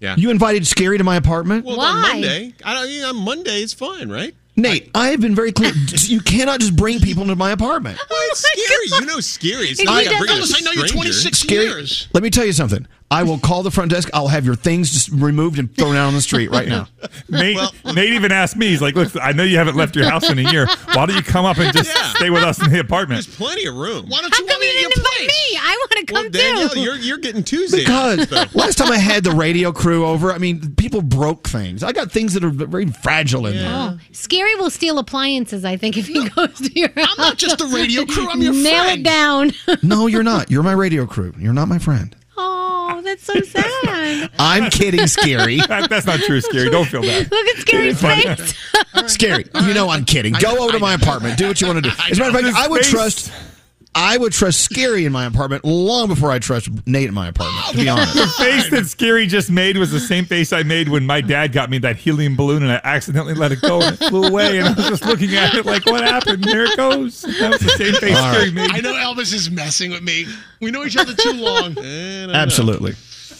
Yeah. You invited Scary to my apartment? Well, on Monday. I don't. You know, on Monday it's fine, right? Nate, I have been very clear. [LAUGHS] you cannot just bring people into my apartment. Well, it's scary. You know, scary. It's not like I'm bringing a stranger. Scary. Let me tell you something. I will call the front desk. I'll have your things just removed and thrown out on the street right now. [LAUGHS] Nate, Nate even asked me, he's like, look, I know you haven't left your house in a year. Why don't you come up and just stay with us in the apartment? There's plenty of room. Why don't How come you didn't invite me? I want to come Danielle, too. you're you're getting Tuesday. Because [LAUGHS] though. last time I had the radio crew over, I mean, people broke things. I got things that are very fragile in there. Oh, Scary will steal appliances, I think, if he goes to your house. I'm not just the radio crew, I'm your friend. Nail friend. it down. No, you're not. You're my radio crew. You're not my friend. Oh, that's so sad. [LAUGHS] I'm kidding, Scary. [LAUGHS] That- that's not true, Scary. Don't feel bad. Look at Scary's face. Scary. You know I'm kidding. Go over to my apartment. Do what you want to do. [LAUGHS] As a matter of fact, I would His face- trust. I would trust Scary in my apartment long before I trust Nate in my apartment. To be honest. The face that Scary just made was the same face I made when my dad got me that helium balloon and I accidentally let it go and it flew away. And I was just looking at it like, what happened? There it goes. That was the same face All Scary made. I know Elvis is messing with me. We know each other too long. [LAUGHS] Absolutely.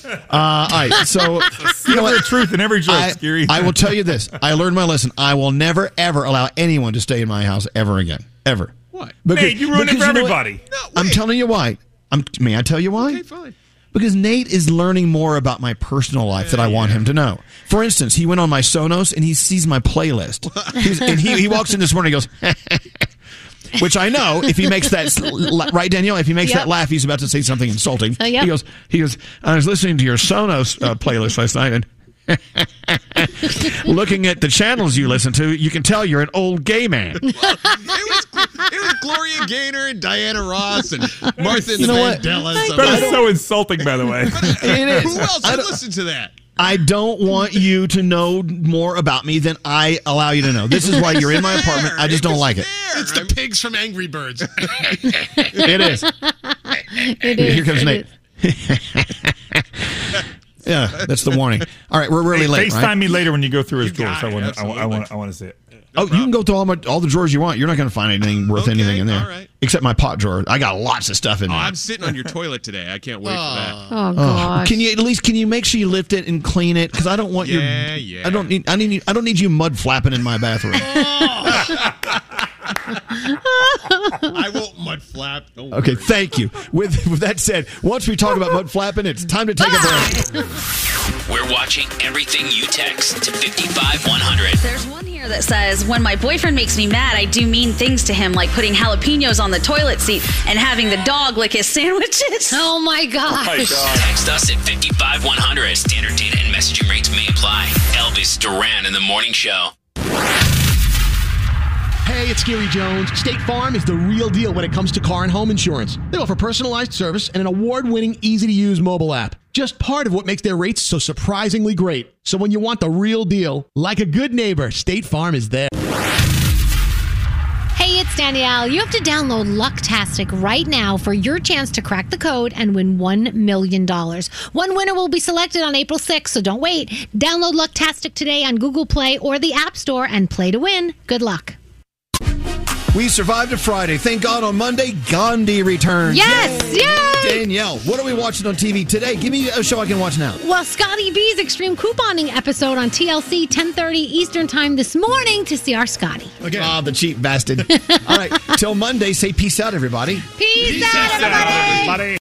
Uh, all right. So [LAUGHS] you know Never what? truth in every joke, I, Scary. I will tell you this. I learned my lesson. I will never ever allow anyone to stay in my house ever again. Ever. What? Nate, you ruined it for you know what? everybody. I'm telling you why. I'm, may I tell you why? Okay, fine. Because Nate is learning more about my personal life that I want him to know. For instance, he went on my Sonos and he sees my playlist. [LAUGHS] He's, and he, he walks in this morning and he goes, [LAUGHS] which I know if he makes that right, Danielle. If he makes Yep. that laugh, he's about to say something insulting. Uh, yep. He goes, he goes. I was listening to your Sonos uh, playlist last night and. [LAUGHS] Looking at the channels you listen to, you can tell you're an old gay man. [LAUGHS] it was it was Gloria Gaynor and Diana Ross and Martha and You the know what? Vandellas. I'm That like, is so insulting, by the way. Uh, [LAUGHS] it is. Who else I would listen to that? I don't want you to know more about me than I allow you to know. This is why you're in my apartment. I just don't like it. It's the pigs from Angry Birds. It is. It is. Here comes It Nate. Yeah, that's the warning. All right, we're really Hey, late, FaceTime right? me later when you go through his drawers. got I want to. I want. I want to see it. Oh, you can go through all my all the drawers you want. You're not going to find anything worth Okay, anything in there, all right. except my pot drawer. I got lots of stuff in Oh, there. I'm sitting on your toilet today. I can't wait for oh. that. Oh, Oh, gosh. can you at least can you make sure you lift it and clean it? Because I don't want Yeah, your yeah. I don't need I need I don't need you mud flapping in my bathroom. [LAUGHS] [LAUGHS] I won't mud flap. Don't Okay, worry. thank you. With with that said, once we talk about mud flapping, it's time to take a break. We're watching everything you text to 55100. There's one here that says, When my boyfriend makes me mad, I do mean things to him, like putting jalapenos on the toilet seat and having the dog lick his sandwiches. [LAUGHS] Oh, oh my gosh. Text us at 55100. Standard data and messaging rates may apply. Elvis Duran in the morning show. Hey, it's Gary Jones. State Farm is the real deal when it comes to car and home insurance. They offer personalized service and an award winning, easy to use mobile app. Just part of what makes their rates so surprisingly great. So when you want the real deal, like a good neighbor, State Farm is there. Hey, it's Danielle. You have to download Lucktastic right now for your chance to crack the code and win $1 million. One winner will be selected on April 6th, so don't wait. Download Lucktastic today on Google Play or the App Store and play to win. Good luck. We survived a Friday. Thank God on Monday, Gandhi returns. Yes! Yay! Danielle, what are we watching on TV today? Give me a show I can watch now. Well, Scotty B's Extreme Couponing episode on TLC 1030 Eastern Time this morning to see our Scotty. Okay. Ah, the cheap bastard. [LAUGHS] All right. Till Monday, say peace out, everybody. Peace, out, everybody! If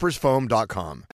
coffeetoppersfoam.com.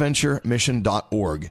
Bonaventuremission.org.